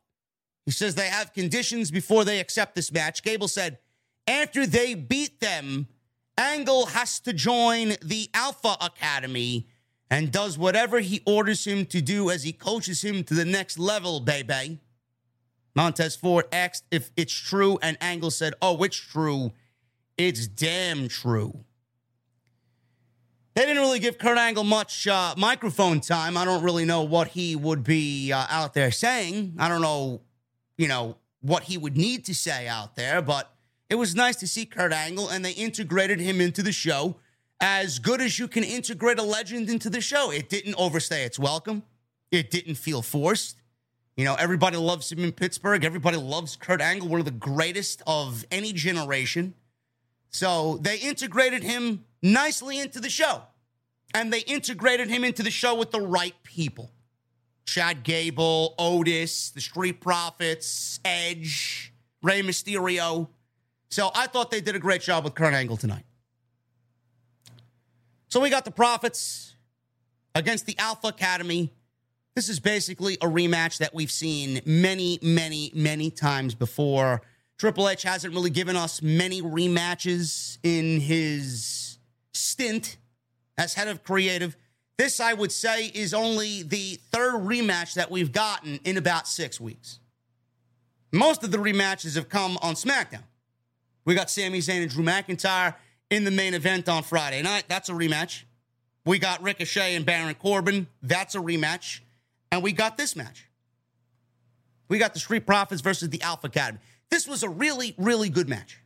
He says they have conditions before they accept this match. Gable said after they beat them, Angle has to join the Alpha Academy and does whatever he orders him to do as he coaches him to the next level, baby. Montez Ford asked if it's true, and Angle said, Oh, it's true. It's damn true. They didn't really give Kurt Angle much uh, microphone time. I don't really know what he would be uh, out there saying. I don't know, you know, what he would need to say out there, but it was nice to see Kurt Angle, and they integrated him into the show as good as you can integrate a legend into the show. It didn't overstay its welcome, it didn't feel forced. You know, everybody loves him in Pittsburgh. Everybody loves Kurt Angle, one of the greatest of any generation. So they integrated him nicely into the show. And they integrated him into the show with the right people Chad Gable, Otis, the Street Profits, Edge, Rey Mysterio. So I thought they did a great job with Kurt Angle tonight. So we got the Profits against the Alpha Academy. This is basically a rematch that we've seen many, many, many times before. Triple H hasn't really given us many rematches in his stint as head of creative. This, I would say, is only the third rematch that we've gotten in about six weeks. Most of the rematches have come on SmackDown. We got Sami Zayn and Drew McIntyre in the main event on Friday night. That's a rematch. We got Ricochet and Baron Corbin. That's a rematch. And we got this match. We got the Street Profits versus the Alpha Academy. This was a really, really good match.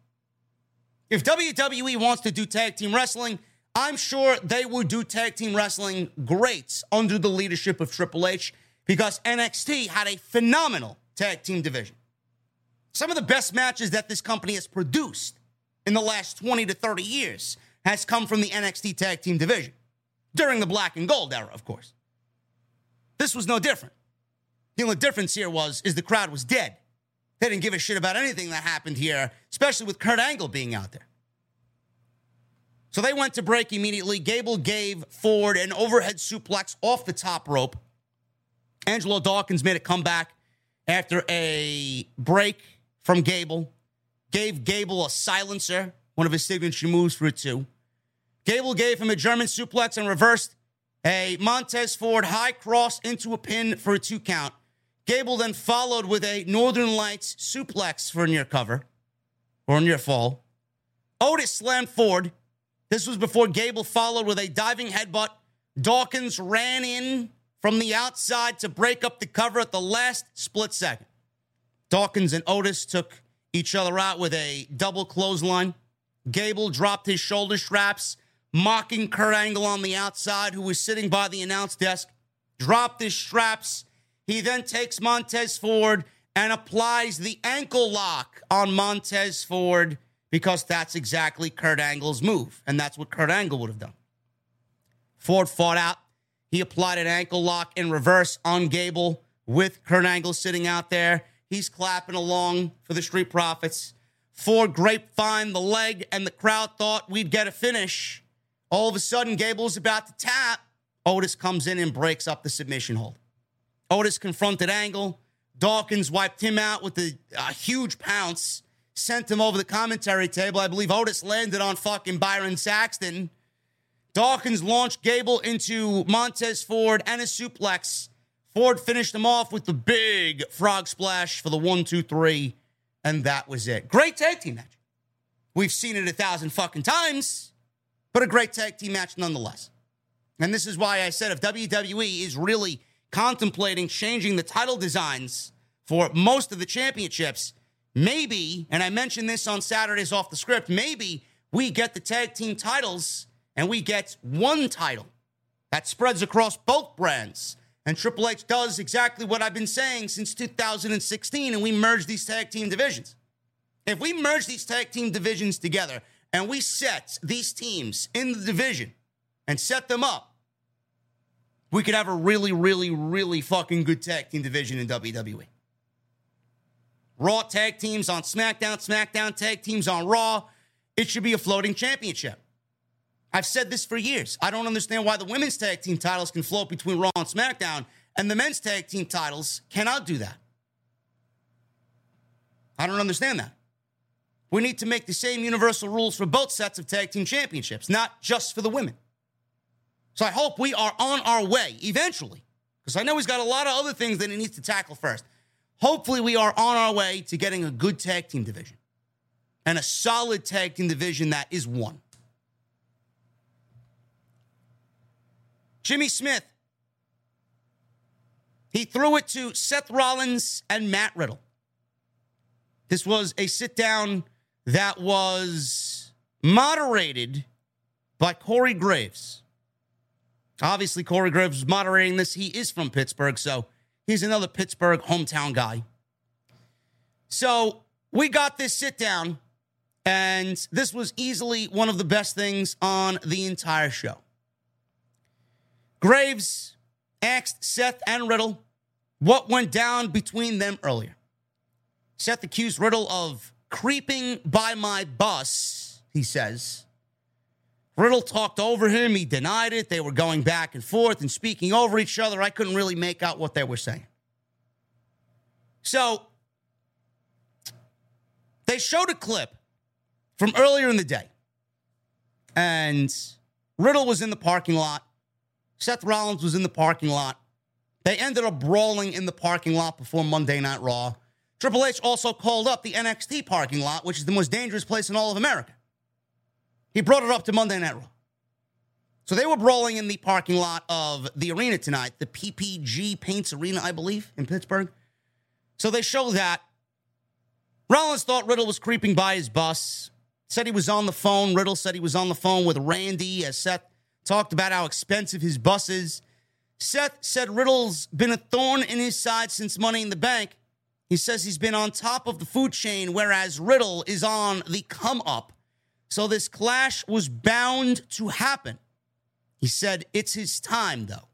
If WWE wants to do tag team wrestling, I'm sure they would do tag team wrestling great under the leadership of Triple H because NXT had a phenomenal tag team division. Some of the best matches that this company has produced in the last 20 to 30 years has come from the NXT tag team division during the black and gold era, of course. This was no different. The only difference here was is the crowd was dead. They didn't give a shit about anything that happened here, especially with Kurt Angle being out there. So they went to break immediately. Gable gave Ford an overhead suplex off the top rope. Angelo Dawkins made a comeback after a break from Gable. Gave Gable a silencer, one of his signature moves for a two. Gable gave him a German suplex and reversed a Montez Ford high cross into a pin for a two count. Gable then followed with a Northern Lights suplex for near cover or near fall. Otis slammed Ford this was before Gable followed with a diving headbutt. Dawkins ran in from the outside to break up the cover at the last split second. Dawkins and Otis took each other out with a double clothesline. Gable dropped his shoulder straps, mocking Kurt Angle on the outside, who was sitting by the announce desk. Dropped his straps. He then takes Montez Ford and applies the ankle lock on Montez Ford because that's exactly Kurt Angle's move, and that's what Kurt Angle would have done. Ford fought out. He applied an ankle lock in reverse on Gable with Kurt Angle sitting out there. He's clapping along for the Street Profits. Ford grapevine the leg, and the crowd thought we'd get a finish. All of a sudden, Gable's about to tap. Otis comes in and breaks up the submission hold. Otis confronted Angle. Dawkins wiped him out with a, a huge pounce sent him over the commentary table. I believe Otis landed on fucking Byron Saxton. Dawkins launched Gable into Montez Ford and a suplex. Ford finished him off with the big frog splash for the one, two, three, and that was it. Great tag team match. We've seen it a thousand fucking times, but a great tag team match nonetheless. And this is why I said if WWE is really contemplating changing the title designs for most of the championships, maybe, and I mentioned this on Saturdays off the script, maybe we get the tag team titles and we get one title that spreads across both brands. And Triple H does exactly what I've been saying since 2016, and we merge these tag team divisions. If we merge these tag team divisions together and we set these teams in the division and set them up, we could have a really, really, really fucking good tag team division in WWE. Raw tag teams on SmackDown, SmackDown tag teams on Raw. It should be a floating championship. I've said this for years. I don't understand why the women's tag team titles can float between Raw and SmackDown, and the men's tag team titles cannot do that. I don't understand that. We need to make the same universal rules for both sets of tag team championships, not just for the women. So I hope we are on our way eventually, because I know he's got a lot of other things that he needs to tackle first. Hopefully, we are on our way to getting a good tag team division and a solid tag team division that is one. Jimmy Smith. He threw it to Seth Rollins and Matt Riddle. This was a sit down that was moderated by Corey Graves. Obviously, Corey Graves moderating this. He is from Pittsburgh, so he's another Pittsburgh hometown guy. So we got this sit down, and this was easily one of the best things on the entire show. Graves asked Seth and Riddle what went down between them earlier. Seth accused Riddle of creeping by my bus, he says. Riddle talked over him. He denied it. They were going back and forth and speaking over each other. I couldn't really make out what they were saying. So they showed a clip from earlier in the day. And Riddle was in the parking lot. Seth Rollins was in the parking lot. They ended up brawling in the parking lot before Monday Night Raw. Triple H also called up the NXT parking lot, which is the most dangerous place in all of America. He brought it up to Monday Night Raw. So they were brawling in the parking lot of the arena tonight, the PPG Paints Arena, I believe, in Pittsburgh. So they show that. Rollins thought Riddle was creeping by his bus, said he was on the phone. Riddle said he was on the phone with Randy as Seth talked about how expensive his bus is. Seth said Riddle's been a thorn in his side since Money in the Bank. He says he's been on top of the food chain, whereas Riddle is on the come up. So this clash was bound to happen. He said it's his time, though,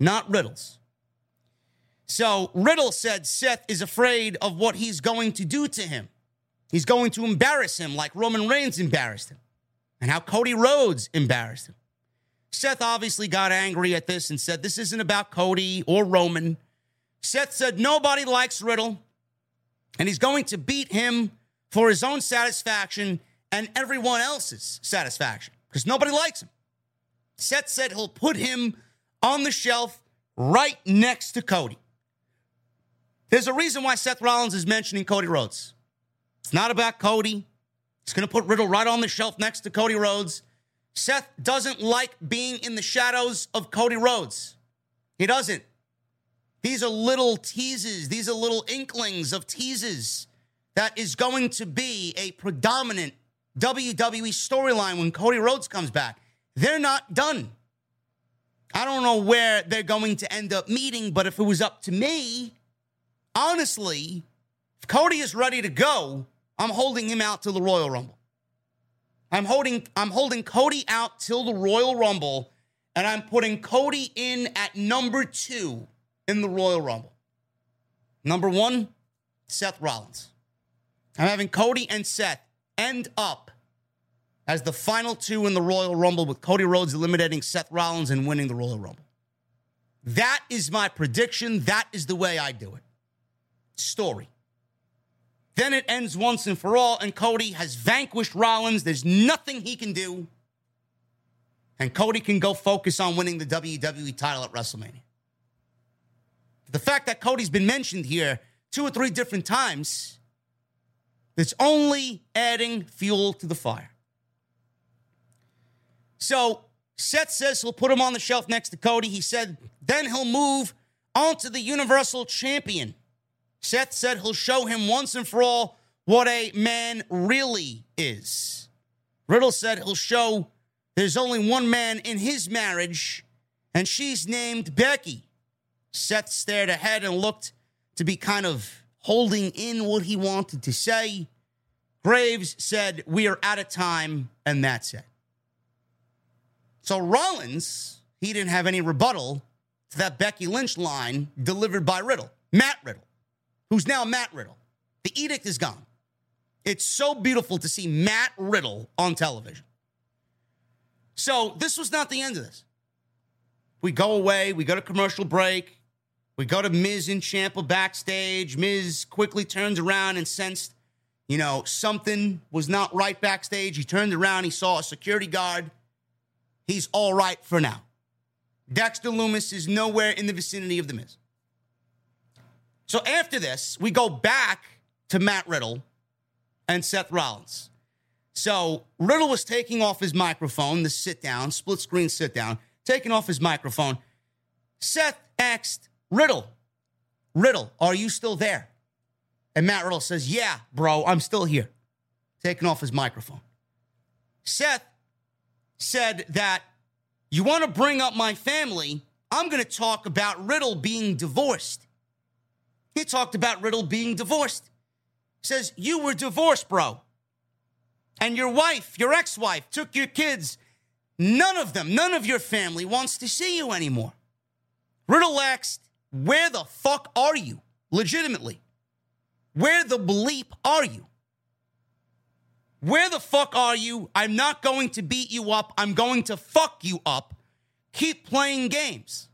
not Riddle's. So Riddle said Seth is afraid of what he's going to do to him. He's going to embarrass him like Roman Reigns embarrassed him and how Cody Rhodes embarrassed him. Seth obviously got angry at this and said, This isn't about Cody or Roman. Seth said, Nobody likes Riddle, and he's going to beat him for his own satisfaction and everyone else's satisfaction because nobody likes him. Seth said he'll put him on the shelf right next to Cody. There's a reason why Seth Rollins is mentioning Cody Rhodes. It's not about Cody. He's going to put Riddle right on the shelf next to Cody Rhodes. Seth doesn't like being in the shadows of Cody Rhodes. He doesn't. These are little teases, these are little inklings of teases that is going to be a predominant WWE storyline when Cody Rhodes comes back. They're not done. I don't know where they're going to end up meeting, but if it was up to me, honestly, if Cody is ready to go, I'm holding him out to the Royal Rumble. I'm holding I'm holding Cody out till the Royal Rumble, and I'm putting Cody in at number two in the Royal Rumble. Number one, Seth Rollins. I'm having Cody and Seth end up as the final two in the Royal Rumble with Cody Rhodes eliminating Seth Rollins and winning the Royal Rumble. That is my prediction. That is the way I do it. Story. Then it ends once and for all, and Cody has vanquished Rollins. There's nothing he can do. And Cody can go focus on winning the WWE title at WrestleMania. The fact that Cody's been mentioned here two or three different times that's only adding fuel to the fire. So Seth says he'll put him on the shelf next to Cody. He said then he'll move on to the Universal Champion. Seth said he'll show him once and for all what a man really is. Riddle said he'll show there's only one man in his marriage, and she's named Becky. Seth stared ahead and looked to be kind of holding in what he wanted to say. Graves said, We are out of time, and that's it. So Rollins, he didn't have any rebuttal to that Becky Lynch line delivered by Riddle, Matt Riddle, who's now Matt Riddle. The edict is gone. It's so beautiful to see Matt Riddle on television. So this was not the end of this. We go away, we go to commercial break, we go to Miz and Ciampa backstage. Miz quickly turns around and sensed, you know, something was not right backstage. He turned around, he saw a security guard. He's all right for now. Dexter Lumis is nowhere in the vicinity of the Miz. So after this, we go back to Matt Riddle and Seth Rollins. So Riddle was taking off his microphone, the sit down, split screen sit down, taking off his microphone. Seth asked Riddle, Riddle, are you still there? And Matt Riddle says, Yeah, bro, I'm still here. Taking off his microphone. Seth said that you want to bring up my family. I'm going to talk about Riddle being divorced. He talked about Riddle being divorced. Says, You were divorced, bro. And your wife, your ex wife, took your kids. None of them, none of your family wants to see you anymore. Riddle asked, Where the fuck are you? Legitimately. Where the bleep are you? Where the fuck are you? I'm not going to beat you up. I'm going to fuck you up. Keep playing games.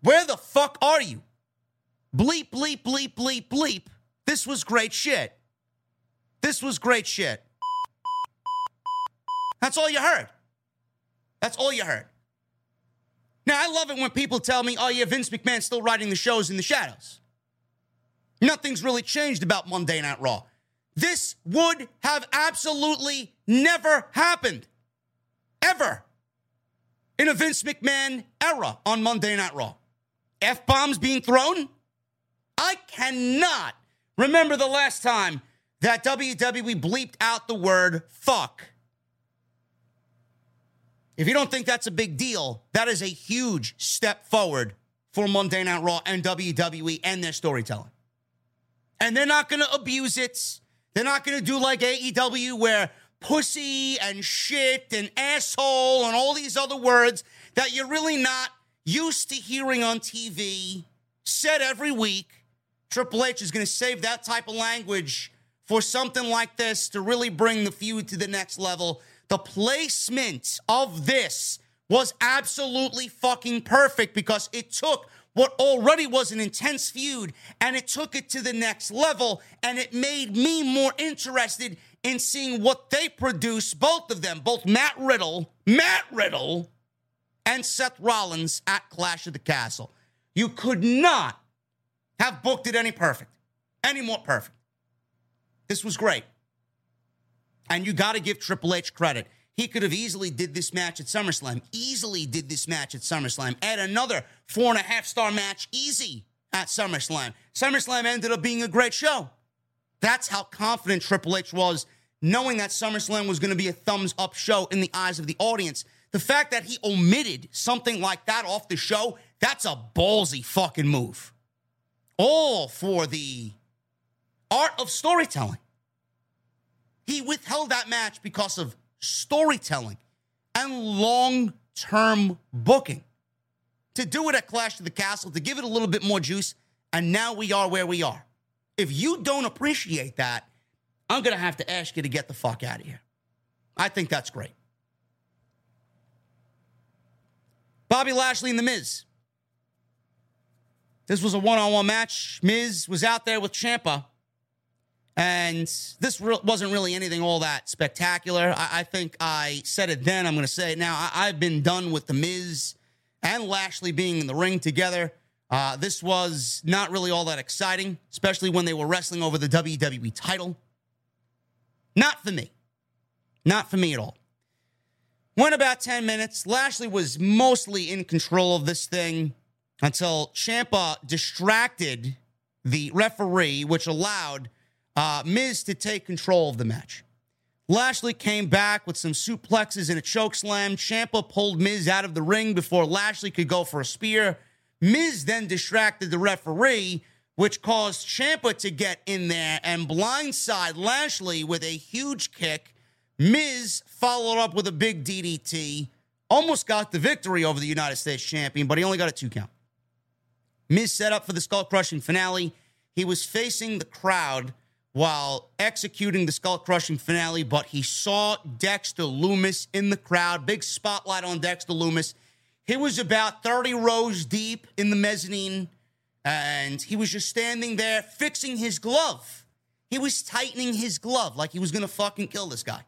Where the fuck are you? Bleep, bleep, bleep, bleep, bleep. This was great shit. This was great shit. That's all you heard. That's all you heard. Now, I love it when people tell me, oh, yeah, Vince McMahon's still writing the shows in the shadows. Nothing's really changed about Monday Night Raw. This would have absolutely never happened. Ever. In a Vince McMahon era on Monday Night Raw. F bombs being thrown? I cannot remember the last time that WWE bleeped out the word fuck. If you don't think that's a big deal, that is a huge step forward for Monday Night Raw and WWE and their storytelling. And they're not going to abuse it. They're not going to do like AEW where pussy and shit and asshole and all these other words that you're really not used to hearing on TV said every week. Triple H is going to save that type of language for something like this to really bring the feud to the next level. The placement of this was absolutely fucking perfect because it took what already was an intense feud and it took it to the next level and it made me more interested in seeing what they produce both of them both Matt Riddle Matt Riddle and Seth Rollins at Clash of the Castle. You could not have booked it any perfect any more perfect. This was great. And you got to give Triple H credit he could have easily did this match at SummerSlam. Easily did this match at SummerSlam. Add another four and a half star match easy at SummerSlam. SummerSlam ended up being a great show. That's how confident Triple H was, knowing that SummerSlam was going to be a thumbs up show in the eyes of the audience. The fact that he omitted something like that off the show, that's a ballsy fucking move. All for the art of storytelling. He withheld that match because of storytelling, and long term booking. To do it at Clash of the Castle, to give it a little bit more juice, and now we are where we are. If you don't appreciate that, I'm going to have to ask you to get the fuck out of here. I think that's great. Bobby Lashley and The Miz. This was a one on one match. Miz was out there with Ciampa. And this re- wasn't really anything all that spectacular. I, I think I said it then. I'm going to say it now. I- have been done with The Miz and Lashley being in the ring together. Uh, this was not really all that exciting, especially when they were wrestling over the WWE title. Not for me. Not for me at all. Went about 10 minutes. Lashley was mostly in control of this thing until Ciampa distracted the referee, which allowed uh, Miz to take control of the match. Lashley came back with some suplexes and a choke slam. Ciampa pulled Miz out of the ring before Lashley could go for a spear. Miz then distracted the referee, which caused Ciampa to get in there and blindside Lashley with a huge kick. Miz followed up with a big DDT, almost got the victory over the United States champion, but he only got a two count. Miz set up for the skull crushing finale. He was facing the crowd while executing the skull crushing finale, but he saw Dexter Lumis in the crowd. Big spotlight on Dexter Lumis. He was about 30 rows deep in the mezzanine, and he was just standing there fixing his glove. He was tightening his glove like he was to fucking kill this guy.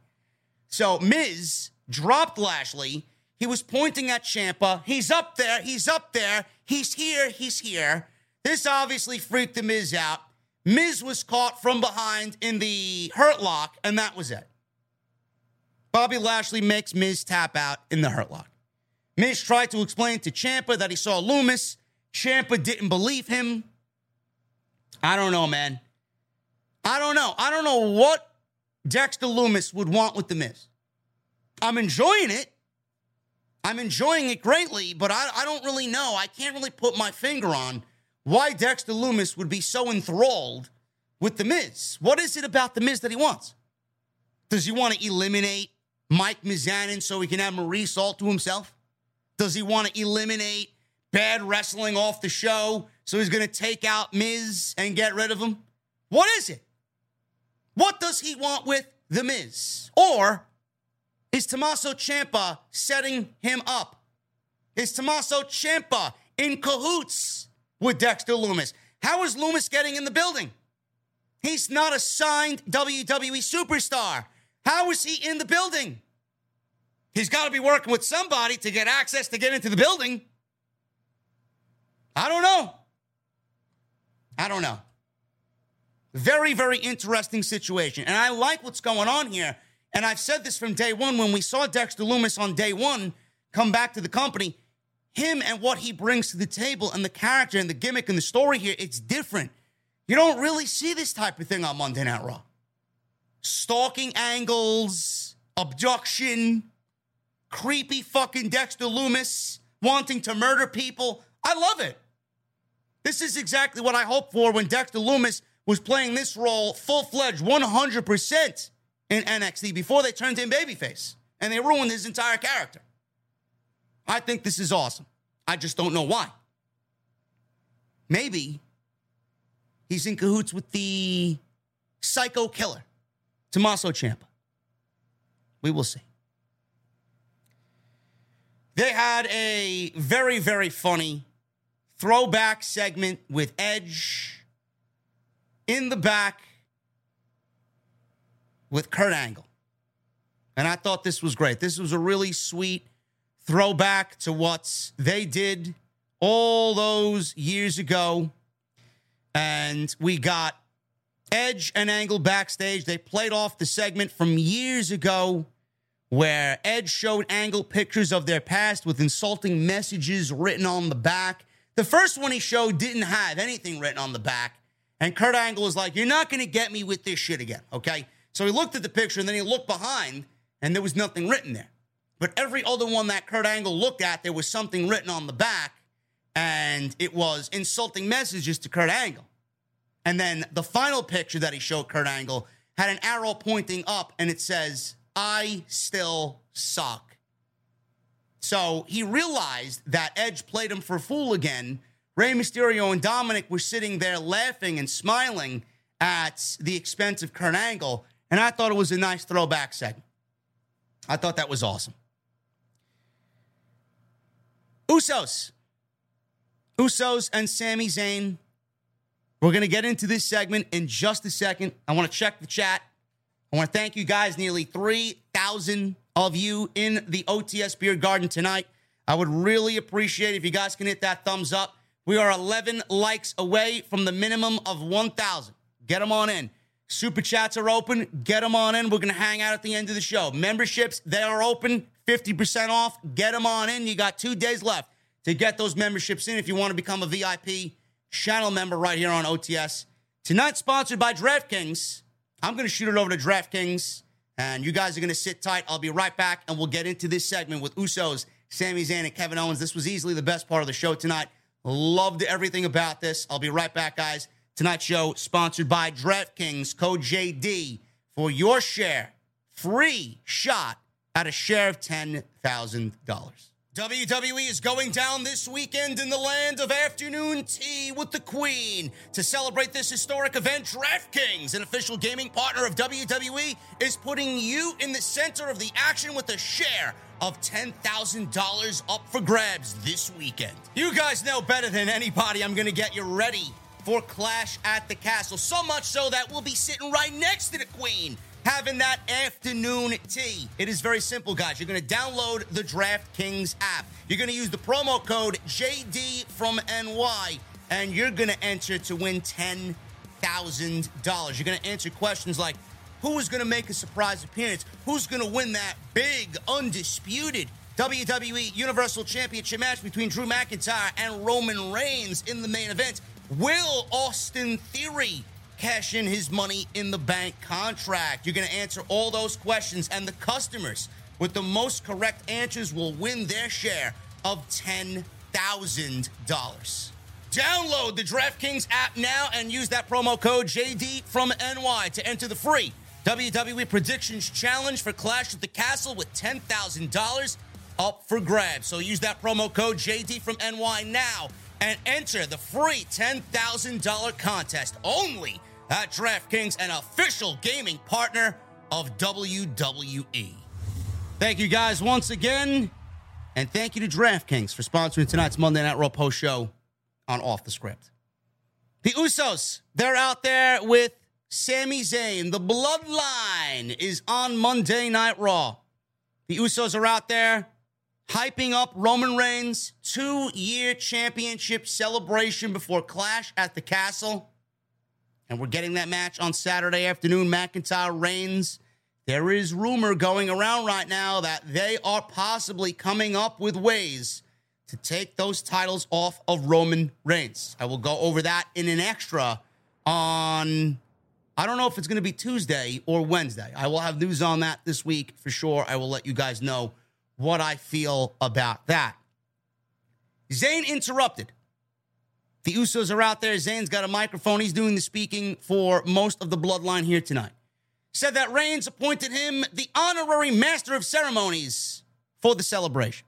So Miz dropped Lashley. He was pointing at Ciampa. He's up there. He's up there. He's here. He's here. This obviously freaked the Miz out. Miz was caught from behind in the hurt lock, and that was it. Bobby Lashley makes Miz tap out in the hurt lock. Miz tried to explain to Ciampa that he saw Lumis. Ciampa didn't believe him. I don't know, man. I don't know. I don't know what Dexter Lumis would want with the Miz. I'm enjoying it. I'm enjoying it greatly, but I, I don't really know. I can't really put my finger on why Dexter Lumis would be so enthralled with The Miz. What is it about The Miz that he wants? Does he want to eliminate Mike Mizanin so he can have Maurice all to himself? Does he want to eliminate bad wrestling off the show so he's going to take out Miz and get rid of him? What is it? What does he want with The Miz? Or is Tommaso Ciampa setting him up? Is Tommaso Ciampa in cahoots with Dexter Lumis. How is Lumis getting in the building? He's not a signed WWE superstar. How is he in the building? He's got to be working with somebody to get access to get into the building. I don't know. I don't know. Very, very interesting situation. And I like what's going on here. And I've said this from day one when we saw Dexter Lumis on day one come back to the company, him and what he brings to the table and the character and the gimmick and the story here, it's different. You don't really see this type of thing on Monday Night Raw. Stalking angles, abduction, creepy fucking Dexter Lumis wanting to murder people. I love it. This is exactly what I hoped for when Dexter Lumis was playing this role full fledged 100% in NXT before they turned him babyface and they ruined his entire character. I think this is awesome. I just don't know why. Maybe he's in cahoots with the psycho killer, Tommaso Ciampa. We will see. They had a very, very funny throwback segment with Edge in the back with Kurt Angle. And I thought this was great. This was a really sweet throwback to what they did all those years ago. And we got Edge and Angle backstage. They played off the segment from years ago where Edge showed Angle pictures of their past with insulting messages written on the back. The first one he showed didn't have anything written on the back. And Kurt Angle was like, You're not going to get me with this shit again. Okay. So he looked at the picture and then he looked behind and there was nothing written there. But every other one that Kurt Angle looked at, there was something written on the back and it was insulting messages to Kurt Angle. And then the final picture that he showed Kurt Angle had an arrow pointing up and it says, I still suck. So he realized that Edge played him for fool again. Rey Mysterio and Dominic were sitting there laughing and smiling at the expense of Kurt Angle. And I thought it was a nice throwback segment. I thought that was awesome. Usos. Usos and Sami Zayn. We're going to get into this segment in just a second. I want to check the chat. I want to thank you guys, nearly 3,000 of you in the OTS Beer Garden tonight. I would really appreciate if you guys can hit that thumbs up. We are 11 likes away from the minimum of 1,000. Get them on in. Super chats are open. Get them on in. We're going to hang out at the end of the show. Memberships, they are open. 50% off. Get them on in. You got two days left to get those memberships in if you want to become a VIP channel member right here on OTS. Tonight, sponsored by DraftKings. I'm going to shoot it over to DraftKings, and you guys are going to sit tight. I'll be right back, and we'll get into this segment with Usos, Sami Zayn, and Kevin Owens. This was easily the best part of the show tonight. Loved everything about this. I'll be right back, guys. Tonight's show sponsored by DraftKings. Code JD for your share. Free shot at a share of $10,000. WWE is going down this weekend in the land of afternoon tea with the Queen. To celebrate this historic event, DraftKings, an official gaming partner of WWE, is putting you in the center of the action with a share of $10,000 up for grabs this weekend. You guys know better than anybody I'm going to get you ready for Clash at the Castle. So much so that we'll be sitting right next to the Queen having that afternoon tea. It is very simple, guys. You're going to download the DraftKings app. You're going to use the promo code JD from NY, and you're going to enter to win $10,000. You're going to answer questions like who is going to make a surprise appearance? Who's going to win that big, undisputed WWE Universal Championship match between Drew McIntyre and Roman Reigns in the main event? Will Austin Theory cash in his money in the bank contract? You're going to answer all those questions, and the customers with the most correct answers will win their share of $10,000. Download the DraftKings app now and use that promo code JD from NY to enter the free WWE Predictions Challenge for Clash at the Castle with $10,000 up for grabs. So use that promo code JD from NY now and enter the free $10,000 contest only at DraftKings, an official gaming partner of WWE. Thank you guys once again. And thank you to DraftKings for sponsoring tonight's Monday Night Raw post show on Off the Script. The Usos, they're out there with Sami Zayn. The bloodline is on Monday Night Raw. The Usos are out there hyping up Roman Reigns' two year championship celebration before Clash at the Castle. And we're getting that match on Saturday afternoon. McIntyre Reigns. There is rumor going around right now that they are possibly coming up with ways to take those titles off of Roman Reigns. I will go over that in an extra on, I don't know if it's going to be Tuesday or Wednesday. I will have news on that this week for sure. I will let you guys know what I feel about that. Zayn interrupted. The Usos are out there. Zayn's got a microphone. He's doing the speaking for most of the bloodline here tonight. Said that Reigns appointed him the honorary master of ceremonies for the celebration.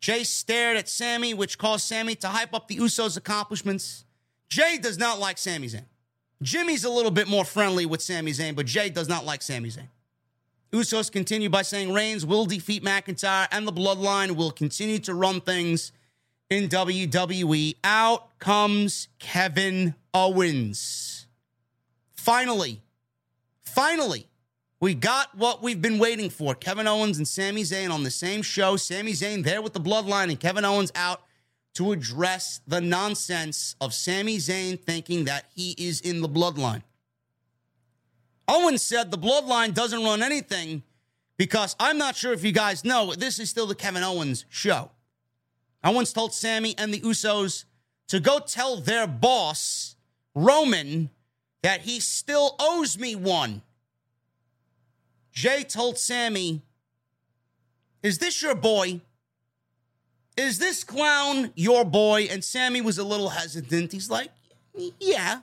Jay stared at Sami, which caused Sami to hype up the Usos' accomplishments. Jay does not like Sami Zayn. Jimmy's a little bit more friendly with Sami Zayn, but Jay does not like Sami Zayn. Usos continue by saying Reigns will defeat McIntyre and the bloodline will continue to run things in WWE. Out comes Kevin Owens. Finally, finally, we got what we've been waiting for. Kevin Owens and Sami Zayn on the same show. Sami Zayn there with the bloodline and Kevin Owens out to address the nonsense of Sami Zayn thinking that he is in the bloodline. Owens said the bloodline doesn't run anything because I'm not sure if you guys know, this is still the Kevin Owens show. Owens told Sami and the Usos to go tell their boss, Roman, that he still owes me one. Jay told Sami, Is this your boy? Is this clown your boy? And Sami was a little hesitant. He's like, Yeah.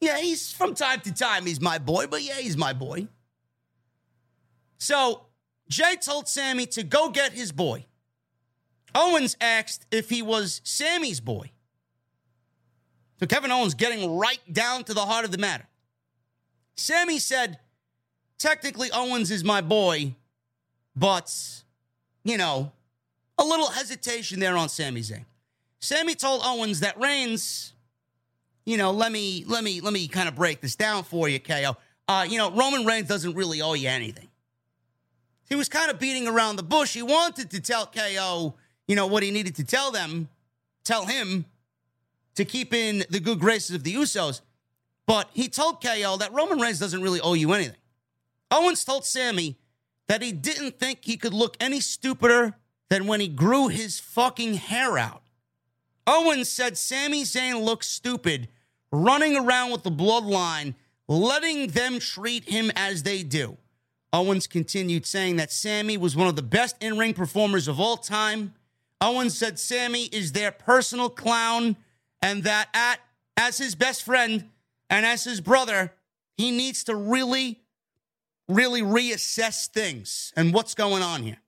Yeah, he's from time to time, he's my boy, but yeah, he's my boy. So Jay told Sami to go get his boy. Owens asked if he was Sami's boy. So Kevin Owens getting right down to the heart of the matter. Sami said, technically, Owens is my boy, but, you know, a little hesitation there on Sami Zayn. Sami told Owens that Reigns, you know, let me let me let me kind of break this down for you, KO. Uh, you know, Roman Reigns doesn't really owe you anything. He was kind of beating around the bush. He wanted to tell KO, you know, what he needed to tell them, tell him to keep in the good graces of the Usos. But he told KO that Roman Reigns doesn't really owe you anything. Owens told Sami that he didn't think he could look any stupider than when he grew his fucking hair out. Owens said Sami Zayn looks stupid running around with the bloodline, letting them treat him as they do. Owens continued saying that Sami was one of the best in ring performers of all time. Owens said Sami is their personal clown and that at as his best friend and as his brother, he needs to really, really reassess things and what's going on here.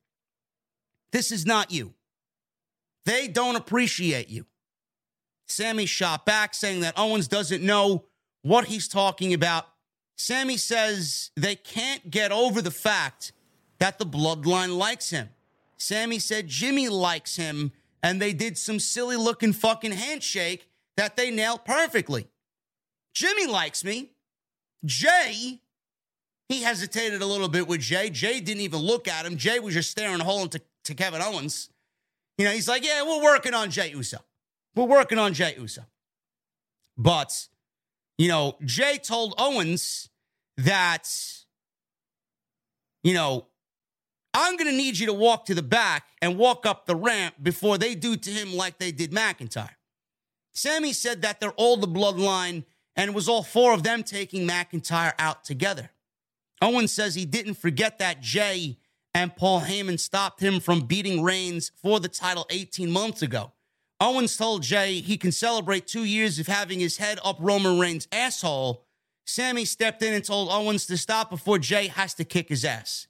This is not you. They don't appreciate you. Sami shot back saying that Owens doesn't know what he's talking about. Sami says they can't get over the fact that the bloodline likes him. Sami said Jimmy likes him, and they did some silly looking fucking handshake that they nailed perfectly. Jimmy likes me. Jay, he hesitated a little bit with Jay. Jay didn't even look at him. Jay was just staring a hole into to Kevin Owens. You know, he's like, yeah, we're working on Jay Uso. We're working on Jay Uso. But, you know, Jay told Owens that, you know, I'm going to need you to walk to the back and walk up the ramp before they do to him like they did McIntyre. Sami said that they're all the bloodline and it was all four of them taking McIntyre out together. Owen says he didn't forget that Jay and Paul Heyman stopped him from beating Reigns for the title 18 months ago. Owens told Jay he can celebrate two years of having his head up Roman Reigns' asshole. Sami stepped in and told Owens to stop before Jay has to kick his ass.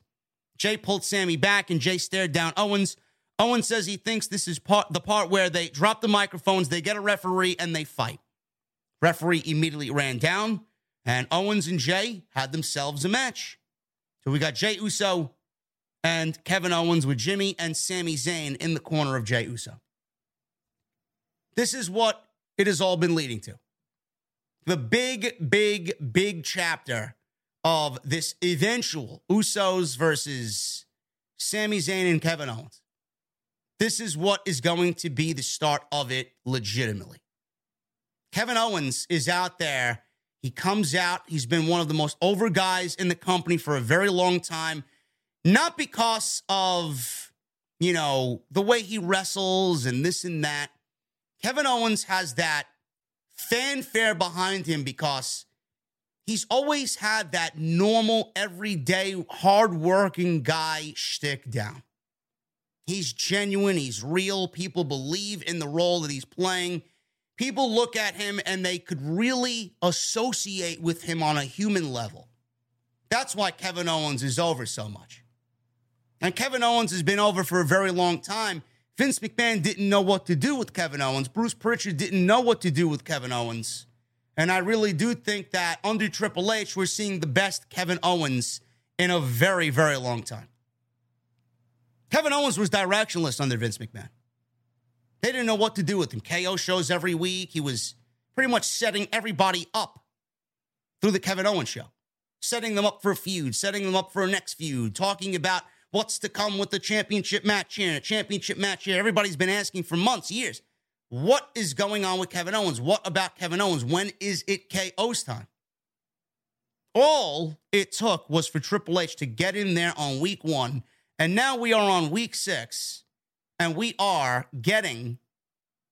Jay pulled Sami back and Jay stared down Owens. Owens says he thinks this is part, the part where they drop the microphones, they get a referee, and they fight. Referee immediately ran down, and Owens and Jay had themselves a match. So we got Jay Uso and Kevin Owens with Jimmy and Sami Zayn in the corner of Jay Uso. This is what it has all been leading to. The big, big, big chapter of this eventual Usos versus Sami Zayn and Kevin Owens. This is what is going to be the start of it legitimately. Kevin Owens is out there. He comes out. He's been one of the most over guys in the company for a very long time, not because of, you know, the way he wrestles and this and that. Kevin Owens has that fanfare behind him because he's always had that normal, everyday, hardworking guy shtick down. He's genuine, he's real. People believe in the role that he's playing. People look at him and they could really associate with him on a human level. That's why Kevin Owens is over so much. And Kevin Owens has been over for a very long time Vince McMahon didn't know what to do with Kevin Owens. Bruce Pritchard didn't know what to do with Kevin Owens. And I really do think that under Triple H, we're seeing the best Kevin Owens in a very, very long time. Kevin Owens was directionless under Vince McMahon. They didn't know what to do with him. KO shows every week. He was pretty much setting everybody up through the Kevin Owens show, setting them up for a feud, setting them up for a next feud, talking about what's to come with the championship match here, a championship match here. Everybody's been asking for months, years. What is going on with Kevin Owens? What about Kevin Owens? When is it KO's time? All it took was for Triple H to get in there on week one. And now we are on week six, and we are getting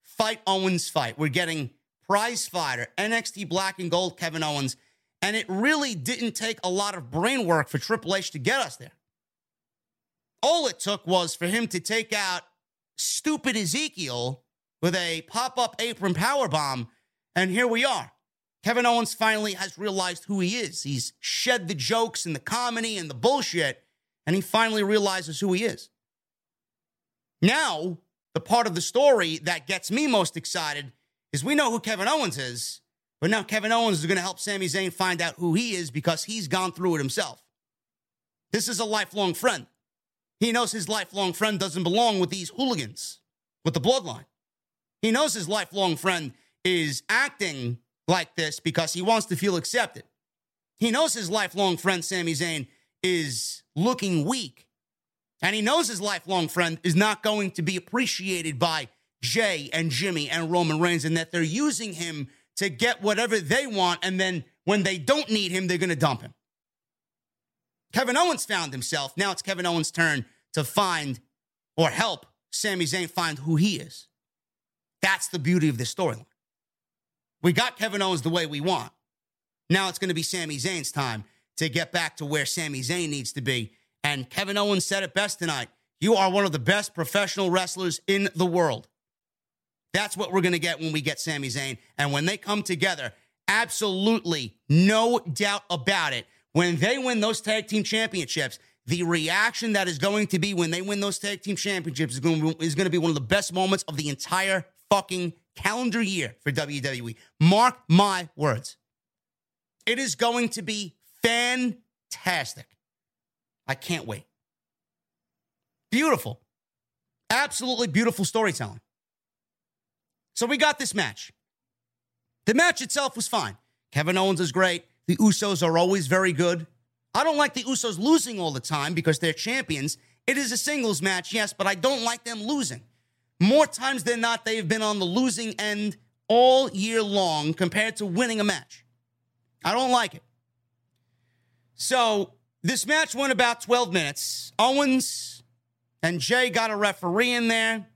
Fight Owens fight. We're getting prize fighter, NXT black and gold Kevin Owens. And it really didn't take a lot of brain work for Triple H to get us there. All it took was for him to take out stupid Ezekiel with a pop up apron power bomb, and here we are. Kevin Owens finally has realized who he is. He's shed the jokes and the comedy and the bullshit, and he finally realizes who he is. Now, the part of the story that gets me most excited is we know who Kevin Owens is, but now Kevin Owens is going to help Sami Zayn find out who he is because he's gone through it himself. This is a lifelong friend. He knows his lifelong friend doesn't belong with these hooligans, with the bloodline. He knows his lifelong friend is acting like this because he wants to feel accepted. He knows his lifelong friend, Sami Zayn, is looking weak. And he knows his lifelong friend is not going to be appreciated by Jay and Jimmy and Roman Reigns and that they're using him to get whatever they want. And then when they don't need him, they're going to dump him. Kevin Owens found himself. Now it's Kevin Owens' turn to find or help Sami Zayn find who he is. That's the beauty of this storyline. We got Kevin Owens the way we want. Now it's going to be Sami Zayn's time to get back to where Sami Zayn needs to be. And Kevin Owens said it best tonight. You are one of the best professional wrestlers in the world. That's what we're going to get when we get Sami Zayn. And when they come together, absolutely no doubt about it. When they win those tag team championships, the reaction that is going to be when they win those tag team championships is going, to, is going to be one of the best moments of the entire fucking calendar year for WWE. Mark my words. It is going to be fantastic. I can't wait. Beautiful. Absolutely beautiful storytelling. So we got this match. The match itself was fine. Kevin Owens is great. The Usos are always very good. I don't like the Usos losing all the time because they're champions. It is a singles match, yes, but I don't like them losing. More times than not, they have been on the losing end all year long compared to winning a match. I don't like it. So this match went about 12 minutes. Owens and Jay got a referee in there.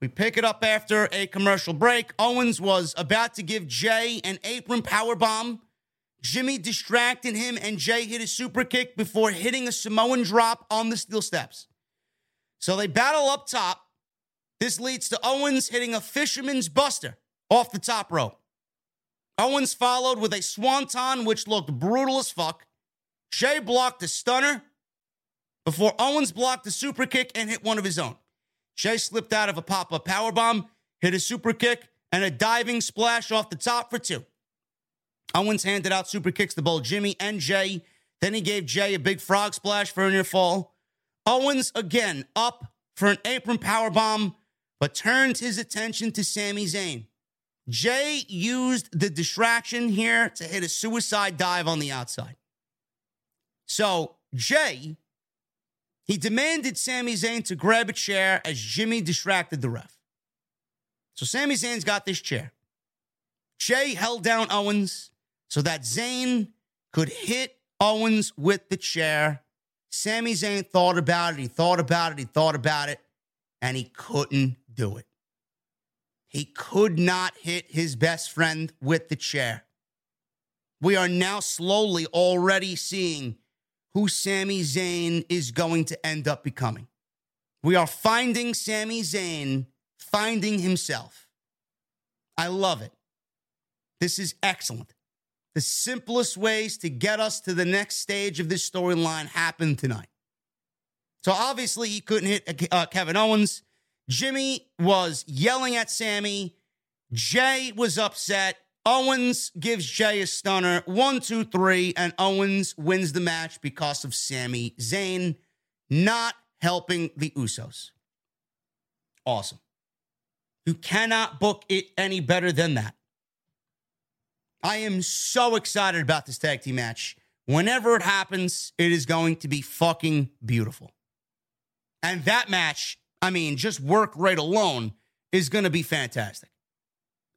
We pick it up after a commercial break. Owens was about to give Jay an apron power bomb. Jimmy distracted him, and Jay hit a super kick before hitting a Samoan drop on the steel steps. So they battle up top. This leads to Owens hitting a fisherman's buster off the top rope. Owens followed with a swanton, which looked brutal as fuck. Jay blocked a stunner before Owens blocked a super kick and hit one of his own. Jay slipped out of a pop up power bomb, hit a super kick, and a diving splash off the top for two. Owens handed out super kicks to both Jimmy and Jey. Then he gave Jey a big frog splash for a near fall. Owens again up for an apron power bomb, but turned his attention to Sami Zayn. Jey used the distraction here to hit a suicide dive on the outside. So Jey, he demanded Sami Zayn to grab a chair as Jimmy distracted the ref. So Sami Zayn's got this chair. Jey held down Owens so that Zayn could hit Owens with the chair. Sami Zayn thought about it. He thought about it. He thought about it. And he couldn't do it. He could not hit his best friend with the chair. We are now slowly already seeing who Sami Zayn is going to end up becoming. We are finding Sami Zayn finding himself. I love it. This is excellent. The simplest ways to get us to the next stage of this storyline happened tonight. So obviously he couldn't hit uh, Kevin Owens. Jimmy was yelling at Sami. Jey was upset. Owens gives Jey a stunner. One, two, three, and Owens wins the match because of Sami Zayn not helping the Usos. Awesome. You cannot book it any better than that. I am so excited about this tag team match. Whenever it happens, it is going to be fucking beautiful. And that match, I mean, just work rate alone is going to be fantastic.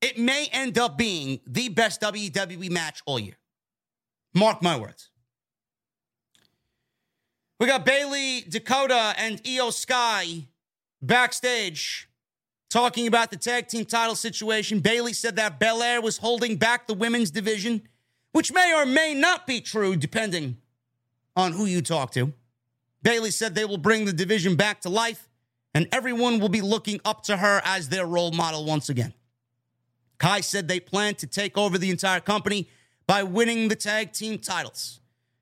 It may end up being the best WWE match all year. Mark my words. We got Bayley, Dakota, and Iyo Sky backstage talking about the tag team title situation. Bayley said that Belair was holding back the women's division, which may or may not be true, depending on who you talk to. Bayley said they will bring the division back to life, and everyone will be looking up to her as their role model once again. Kai said they plan to take over the entire company by winning the tag team titles.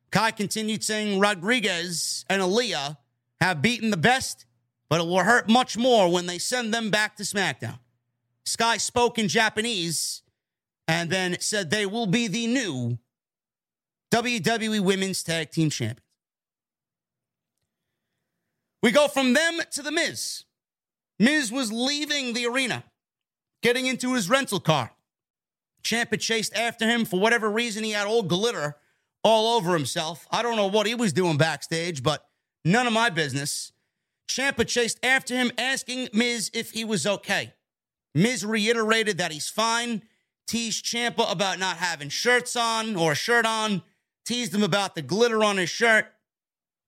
Kai continued saying Rodriguez and Aliyah have beaten the best but it will hurt much more when they send them back to SmackDown. Sky spoke in Japanese and then said they will be the new WWE Women's Tag Team Champions. We go from them to The Miz. Miz was leaving the arena, getting into his rental car. Ciampa chased after him. For whatever reason, he had all glitter all over himself. I don't know what he was doing backstage, but none of my business. Ciampa chased after him, asking Miz if he was okay. Miz reiterated that he's fine, teased Ciampa about not having shirts on or a shirt on, teased him about the glitter on his shirt.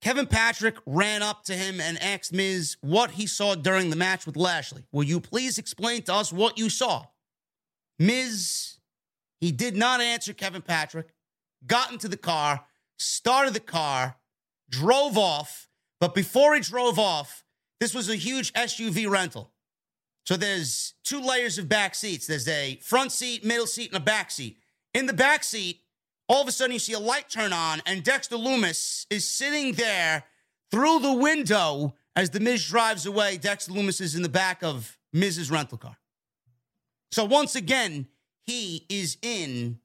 Kevin Patrick ran up to him and asked Miz what he saw during the match with Lashley. Will you please explain to us what you saw? Miz, he did not answer Kevin Patrick, got into the car, started the car, drove off. But before he drove off, this was a huge SUV rental. So there's two layers of back seats. There's a front seat, middle seat, and a back seat. In the back seat, all of a sudden you see a light turn on, and Dexter Lumis is sitting there through the window as the Miz drives away. Dexter Lumis is in the back of Miz's rental car. So once again, he is in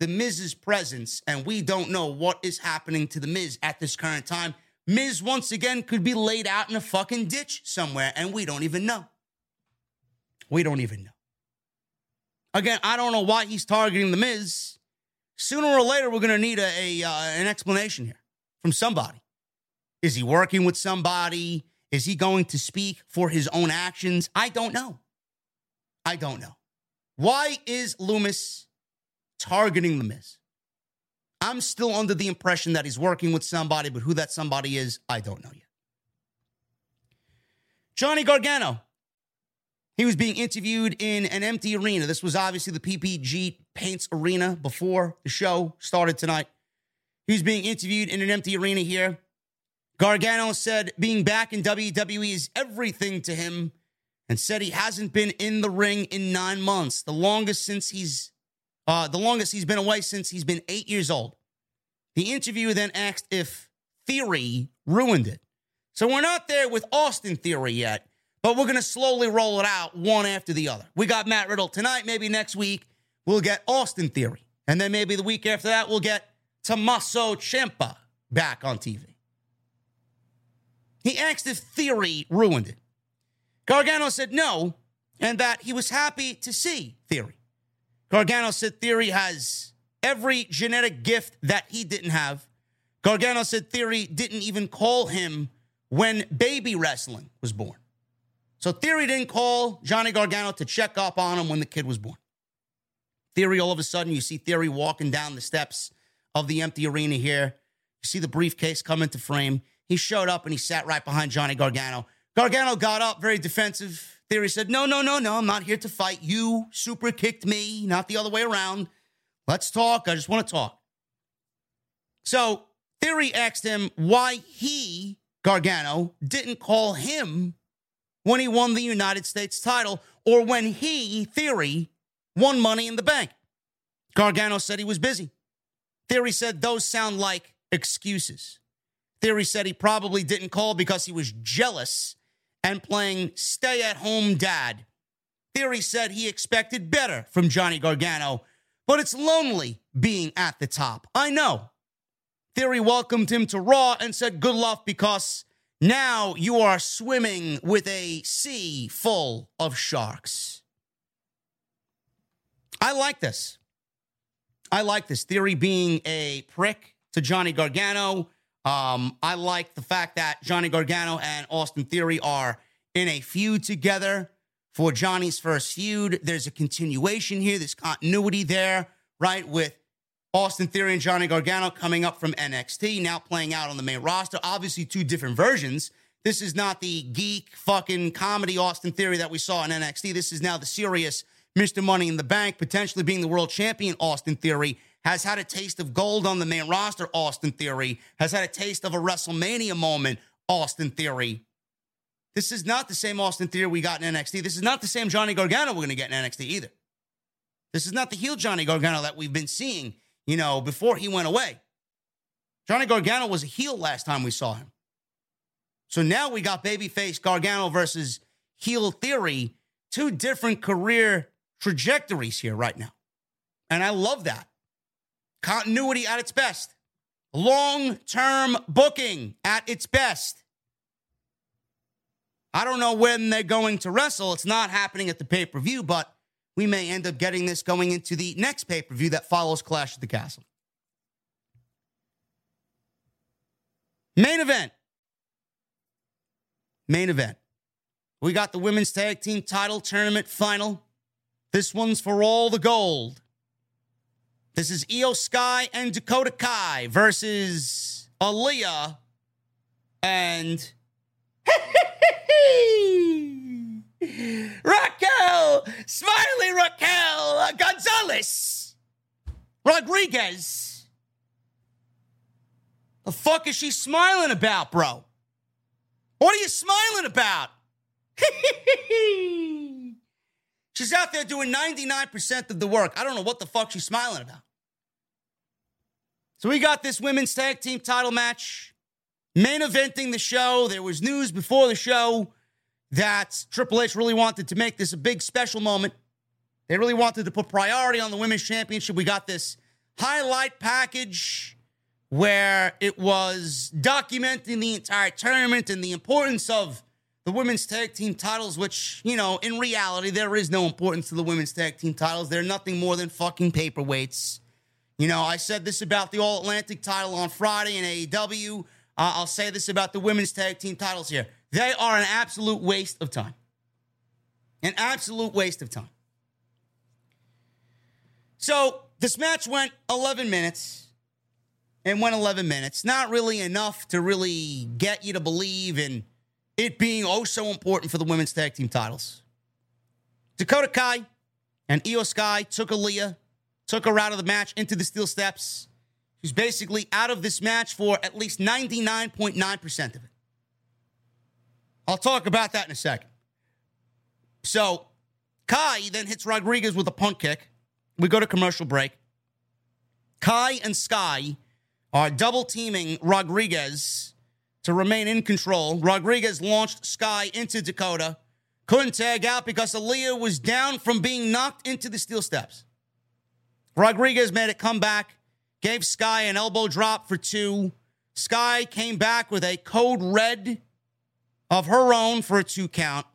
the Miz's presence, and we don't know what is happening to the Miz at this current time. Miz once again could be laid out in a fucking ditch somewhere, and we don't even know. We don't even know. Again, I don't know why he's targeting the Miz. Sooner or later, we're going to need a, a uh, an explanation here from somebody. Is he working with somebody? Is he going to speak for his own actions? I don't know. I don't know. Why is Lumis targeting the Miz? I'm still under the impression that he's working with somebody, but who that somebody is, I don't know yet. Johnny Gargano he was being interviewed in an empty arena. This was obviously the PPG Paints Arena before the show started tonight. He was being interviewed in an empty arena here. Gargano said being back in WWE is everything to him and said he hasn't been in the ring in nine months, the longest since he's uh, the longest he's been away since he's been eight years old. The interviewer then asked if Theory ruined it. So we're not there with Austin Theory yet. But we're going to slowly roll it out one after the other. We got Matt Riddle tonight. Maybe next week we'll get Austin Theory. And then maybe the week after that we'll get Tommaso Ciampa back on TV. He asked if Theory ruined it. Gargano said no, and that he was happy to see Theory. Gargano said Theory has every genetic gift that he didn't have. Gargano said Theory didn't even call him when baby wrestling was born. So Theory didn't call Johnny Gargano to check up on him when the kid was born. Theory, all of a sudden, you see Theory walking down the steps of the empty arena here. You see the briefcase come into frame. He showed up and he sat right behind Johnny Gargano. Gargano got up, very defensive. Theory said, No, no, no, no, I'm not here to fight. You super kicked me, not the other way around. Let's talk. I just want to talk. So Theory asked him why he, Gargano, didn't call him when he won the United States title or when he, Theory, won money in the bank. Gargano said he was busy. Theory said those sound like excuses. Theory said he probably didn't call because he was jealous and playing stay at home dad. Theory said he expected better from Johnny Gargano, but it's lonely being at the top. I know. Theory welcomed him to Raw and said good luck because now you are swimming with a sea full of sharks. I like this. I like this theory being a prick to Johnny Gargano. Um, I like the fact that Johnny Gargano and Austin Theory are in a feud together for Johnny's first feud. There's a continuation here, there's continuity there, right? With Austin Theory and Johnny Gargano coming up from NXT, now playing out on the main roster. Obviously, two different versions. This is not the geek fucking comedy Austin Theory that we saw in NXT. This is now the serious Mr. Money in the Bank, potentially being the world champion Austin Theory. Has had a taste of gold on the main roster, Austin Theory. Has had a taste of a WrestleMania moment, Austin Theory. This is not the same Austin Theory we got in NXT. This is not the same Johnny Gargano we're going to get in NXT either. This is not the heel Johnny Gargano that we've been seeing you know, before he went away. Johnny Gargano was a heel last time we saw him. So now we got babyface Gargano versus heel theory, two different career trajectories here right now. And I love that. Continuity at its best, long term booking at its best. I don't know when they're going to wrestle. It's not happening at the pay per view, but we may end up getting this going into the next pay per view that follows Clash of the Castle. Main event. Main event. We got the women's tag team title tournament final. This one's for all the gold. This is Iyo Sky and Dakota Kai versus Aliyah and Raquel, Smiley Raquel Gonzalez Rodriguez. The fuck is she smiling about, bro? What are you smiling about? she's out there doing 99% of the work. I don't know what the fuck she's smiling about. So we got this women's tag team title match. Main eventing the show. There was news before the show that Triple H really wanted to make this a big special moment. They really wanted to put priority on the women's championship. We got this highlight package where it was documenting the entire tournament and the importance of the women's tag team titles, which, you know, in reality, there is no importance to the women's tag team titles. They're nothing more than fucking paperweights. You know, I said this about the All Atlantic title on Friday in AEW. Uh, I'll say this about the women's tag team titles here. They are an absolute waste of time. An absolute waste of time. So this match went 11 minutes and went 11 minutes. Not really enough to really get you to believe in it being oh so important for the women's tag team titles. Dakota Kai and Iyo Sky took Aliyah, took her out of the match into the steel steps. She's basically out of this match for at least 99.9% of it. I'll talk about that in a second. So, Kai then hits Rodriguez with a punt kick. We go to commercial break. Kai and Sky are double teaming Rodriguez to remain in control. Rodriguez launched Sky into Dakota. Couldn't tag out because Aliyah was down from being knocked into the steel steps. Rodriguez made it come back, gave Sky an elbow drop for two. Sky came back with a code red of her own for a two count.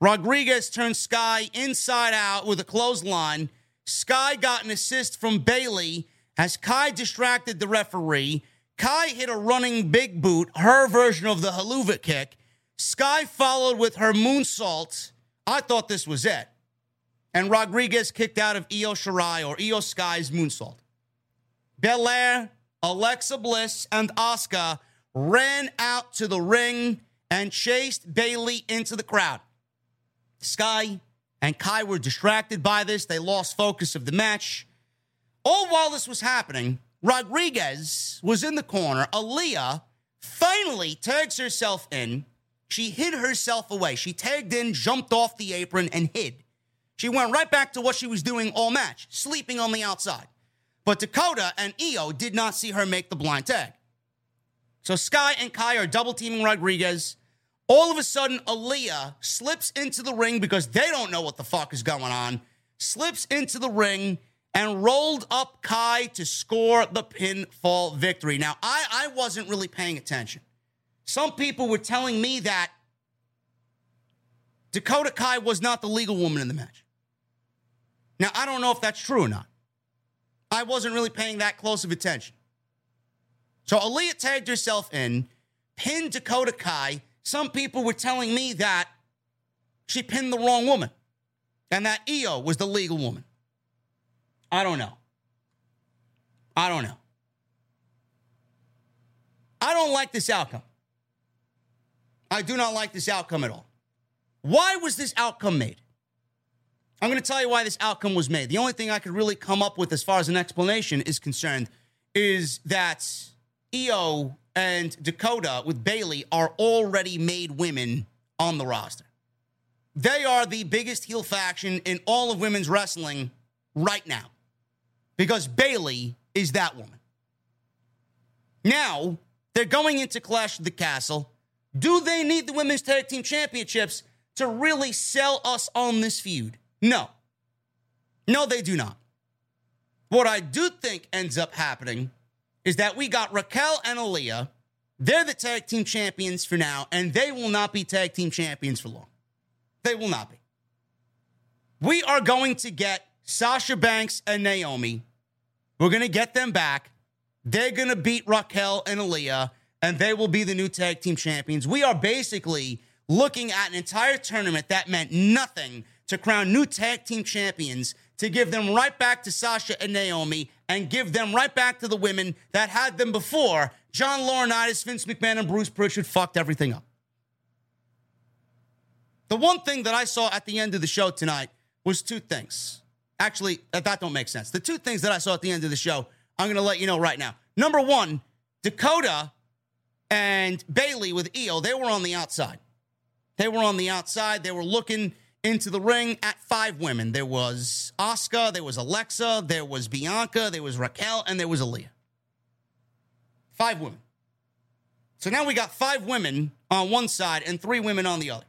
Rodriguez turned Sky inside out with a clothesline. Sky got an assist from Bayley as Kai distracted the referee. Kai hit a running big boot, her version of the Helluva kick. Sky followed with her moonsault. I thought this was it. And Rodriguez kicked out of Io Shirai or Iyo Sky's moonsault. Belair, Alexa Bliss, and Asuka ran out to the ring and chased Bayley into the crowd. Sky and Kai were distracted by this. They lost focus of the match. All while this was happening, Rodriguez was in the corner. Aliyah finally tags herself in. She hid herself away. She tagged in, jumped off the apron, and hid. She went right back to what she was doing all match, sleeping on the outside. But Dakota and Io did not see her make the blind tag. So Sky and Kai are double teaming Rodriguez. All of a sudden, Aliyah slips into the ring because they don't know what the fuck is going on, slips into the ring and rolled up Kai to score the pinfall victory. Now, I, I wasn't really paying attention. Some people were telling me that Dakota Kai was not the legal woman in the match. Now, I don't know if that's true or not. I wasn't really paying that close of attention. So Aliyah tagged herself in, pinned Dakota Kai. Some people were telling me that she pinned the wrong woman and that Io was the legal woman. I don't know. I don't know. I don't like this outcome. I do not like this outcome at all. Why was this outcome made? I'm going to tell you why this outcome was made. The only thing I could really come up with as far as an explanation is concerned is that Io and Dakota with Bayley are already made women on the roster. They are the biggest heel faction in all of women's wrestling right now because Bayley is that woman. Now, they're going into Clash of the Castle. Do they need the women's tag team championships to really sell us on this feud? No. No, they do not. What I do think ends up happening is that we got Raquel and Aliyah. They're the tag team champions for now, and they will not be tag team champions for long. They will not be. We are going to get Sasha Banks and Naomi. We're going to get them back. They're going to beat Raquel and Aliyah, and they will be the new tag team champions. We are basically looking at an entire tournament that meant nothing to crown new tag team champions, to give them right back to Sasha and Naomi, and give them right back to the women that had them before John Laurinaitis, Vince McMahon, and Bruce Pritchard fucked everything up. The one thing that I saw at the end of the show tonight was two things. Actually, that that don't make sense. The two things that I saw at the end of the show, I'm going to let you know right now. Number one, Dakota and Bayley with Io, they were on the outside. They were on the outside. They were looking into the ring at five women. There was Asuka, there was Alexa, there was Bianca, there was Raquel, and there was Aliyah. Five women. So now we got five women on one side and three women on the other.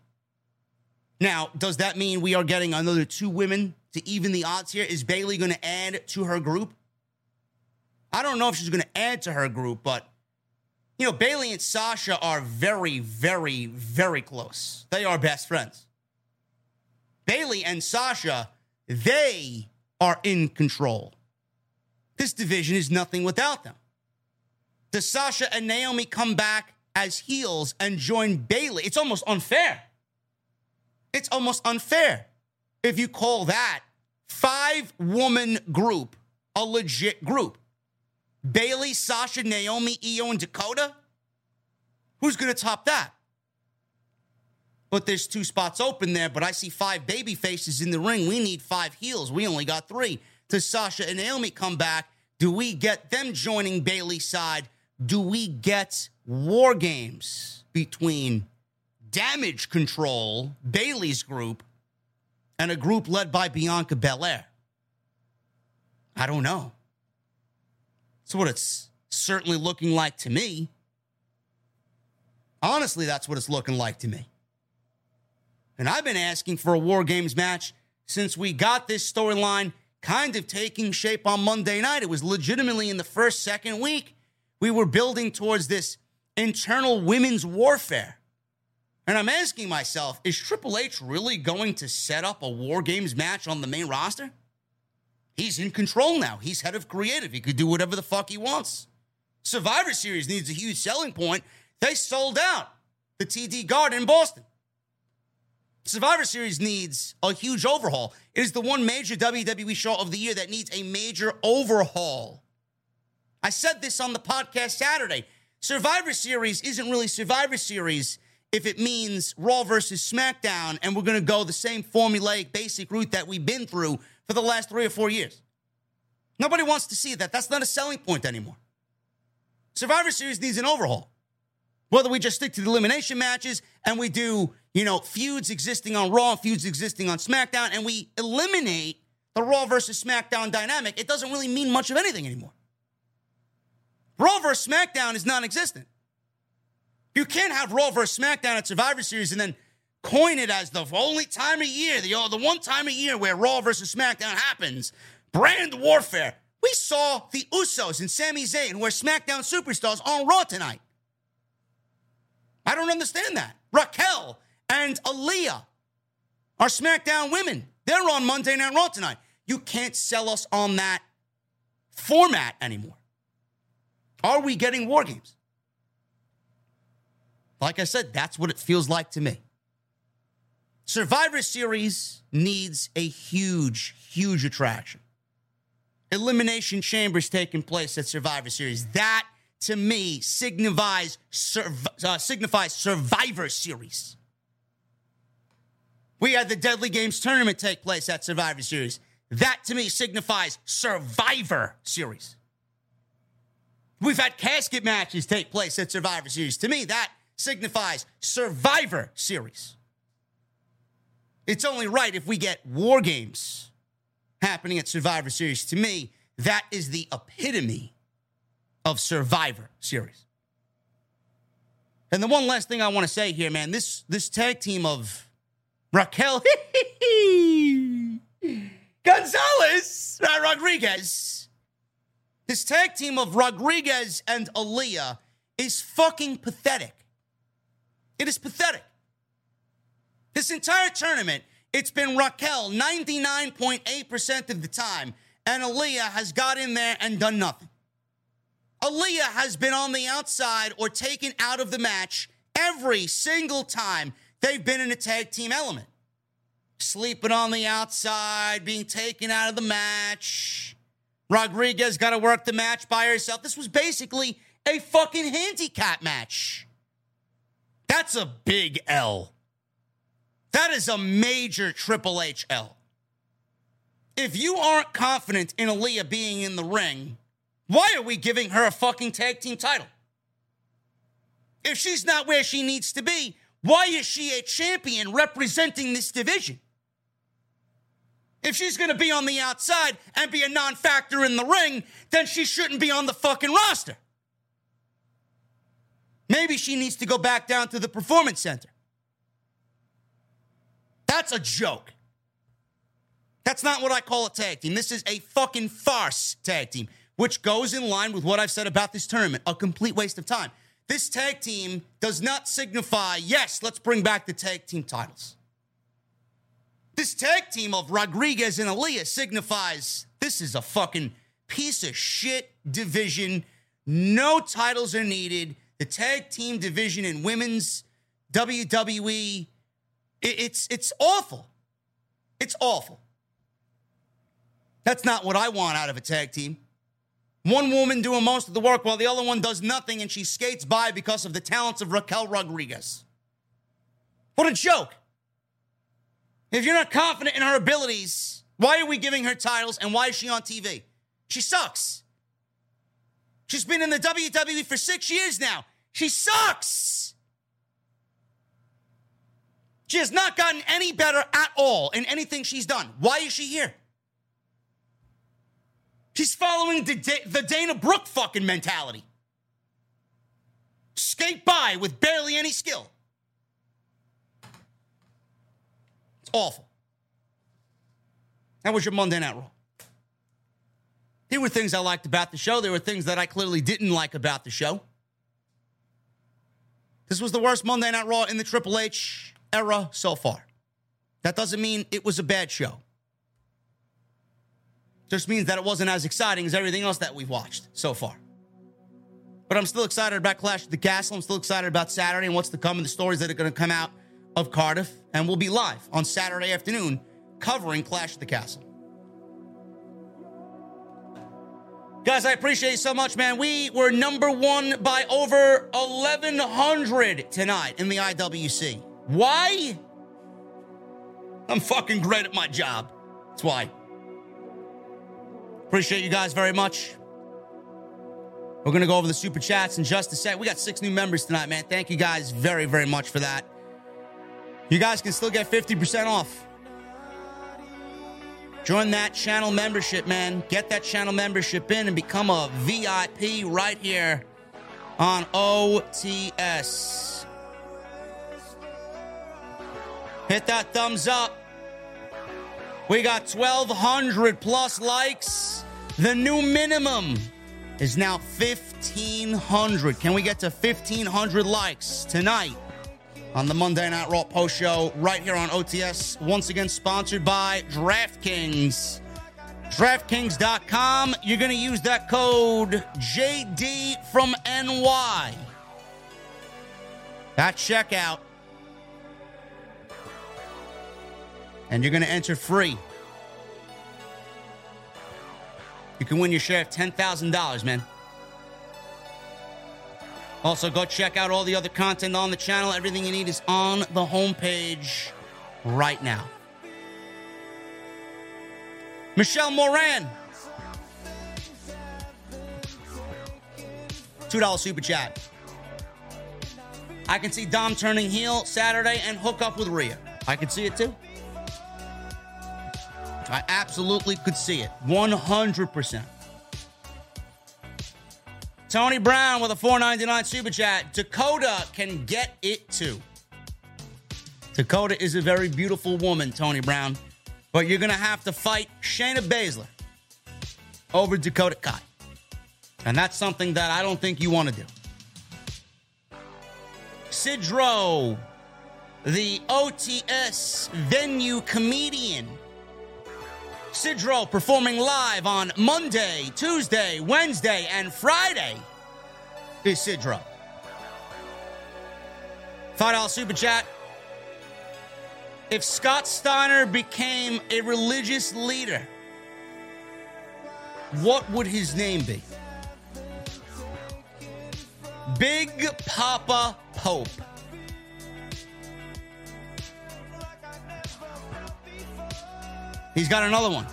Now, does that mean we are getting another two women to even the odds here? Is Bayley going to add to her group? I don't know if she's going to add to her group, but you know, Bayley and Sasha are very, very, very close. They are best friends. Bayley and Sasha, they are in control. This division is nothing without them. Does Sasha and Naomi come back as heels and join Bayley? It's almost unfair. It's almost unfair if you call that five woman group a legit group. Bayley, Sasha, Naomi, Io, and Dakota. Who's going to top that? But there's two spots open there, but I see five baby faces in the ring. We need five heels. We only got three. Does Sasha and Naomi come back? Do we get them joining Bayley's side? Do we get war games between damage control, Bayley's group, and a group led by Bianca Belair? I don't know. That's what it's certainly looking like to me. Honestly, that's what it's looking like to me. And I've been asking for a War Games match since we got this storyline kind of taking shape on Monday night. It was legitimately in the first, second week. We were building towards this internal women's warfare. And I'm asking myself, is Triple H really going to set up a War Games match on the main roster? He's in control now. He's head of creative. He could do whatever the fuck he wants. Survivor Series needs a huge selling point. They sold out the TD Garden in Boston. Survivor Series needs a huge overhaul. It is the one major WWE show of the year that needs a major overhaul. I said this on the podcast Saturday. Survivor Series isn't really Survivor Series if it means Raw versus SmackDown and we're going to go the same formulaic basic route that we've been through for the last three or four years. Nobody wants to see that. That's not a selling point anymore. Survivor Series needs an overhaul. Whether we just stick to the elimination matches and we do, you know, feuds existing on Raw, and feuds existing on SmackDown, and we eliminate the Raw versus SmackDown dynamic, it doesn't really mean much of anything anymore. Raw versus SmackDown is non existent. You can't have Raw versus SmackDown at Survivor Series and then coin it as the only time of year, the, uh, the one time of year where Raw versus SmackDown happens. Brand warfare. We saw the Usos and Sami Zayn, who are SmackDown superstars, on Raw tonight. I don't understand that. Raquel and Aliyah are SmackDown women. They're on Monday Night Raw tonight. You can't sell us on that format anymore. Are we getting war games? Like I said, that's what it feels like to me. Survivor Series needs a huge, huge attraction. Elimination Chambers taking place at Survivor Series. That to me signifies uh, signifies Survivor Series. We had the Deadly Games tournament take place at Survivor Series. That to me signifies Survivor Series. We've had casket matches take place at Survivor Series. To me, that signifies Survivor Series. It's only right if we get war games happening at Survivor Series. To me, that is the epitome of Survivor Series. And the one last thing I want to say here, man, this this tag team of Raquel Gonzalez uh, Rodriguez, this tag team of Rodriguez and Aliyah is fucking pathetic. It is pathetic. This entire tournament, it's been Raquel 99.8% of the time, and Aliyah has got in there and done nothing. Aliyah has been on the outside or taken out of the match every single time they've been in a tag team element. sleeping on the outside, being taken out of the match. Rodriguez got to work the match by herself. This was basically a fucking handicap match. That's a big L. That is a major Triple H L. If you aren't confident in Aliyah being in the ring, why are we giving her a fucking tag team title? If she's not where she needs to be, why is she a champion representing this division? If she's going to be on the outside and be a non factor in the ring, then she shouldn't be on the fucking roster. Maybe she needs to go back down to the performance center. That's a joke. That's not what I call a tag team. This is a fucking farce tag team, which goes in line with what I've said about this tournament a complete waste of time. This tag team does not signify, yes, let's bring back the tag team titles. This tag team of Rodriguez and Aliyah signifies this is a fucking piece of shit division. No titles are needed. The tag team division in women's WWE, it's it's awful. It's awful. That's not what I want out of a tag team. One woman doing most of the work while the other one does nothing and she skates by because of the talents of Raquel Rodriguez. What a joke. If you're not confident in her abilities, why are we giving her titles and why is she on TV? She sucks. She's been in the WWE for six years now. She sucks. She has not gotten any better at all in anything she's done. Why is she here? She's following the, the Dana Brooke fucking mentality. Skate by with barely any skill. It's awful. That was your Monday Night Raw. There were things I liked about the show. There were things that I clearly didn't like about the show. This was the worst Monday Night Raw in the Triple H era so far. That doesn't mean it was a bad show. Just means that it wasn't as exciting as everything else that we've watched so far. But I'm still excited about Clash at the Castle. I'm still excited about Saturday and what's to come and the stories that are going to come out of Cardiff. And we'll be live on Saturday afternoon covering Clash at the Castle. Guys, I appreciate you so much, man. We were number one by over 1,100 tonight in the IWC. Why? I'm fucking great at my job. That's why. Appreciate you guys very much. We're going to go over the super chats in just a sec. We got six new members tonight, man. Thank you guys very, very much for that. You guys can still get 50% off. Join that channel membership, man. Get that channel membership in and become a VIP right here on OTS. Hit that thumbs up. We got 1,200 plus likes. The new minimum is now 1,500. Can we get to 1,500 likes tonight on the Monday Night Raw post show right here on OTS? Once again, sponsored by DraftKings. DraftKings.com. You're going to use that code JD from NY at checkout. and you're going to enter free. You can win your share of $10,000, man. Also, go check out all the other content on the channel. Everything you need is on the homepage right now. Michelle Moran. $2 super chat. I can see Dom turning heel Saturday and hook up with Rhea. I can see it too. I absolutely could see it. 100%. Tony Brown with a 499 super chat. Dakota can get it too. Dakota is a very beautiful woman, Tony Brown, but you're going to have to fight Shayna Baszler over Dakota Kai. And that's something that I don't think you want to do. Sidro, the OTS venue comedian Sidro performing live on Monday, Tuesday, Wednesday, and Friday is Sidro. $5 super chat. If Scott Steiner became a religious leader, what would his name be? Big Papa Pope. He's got another one.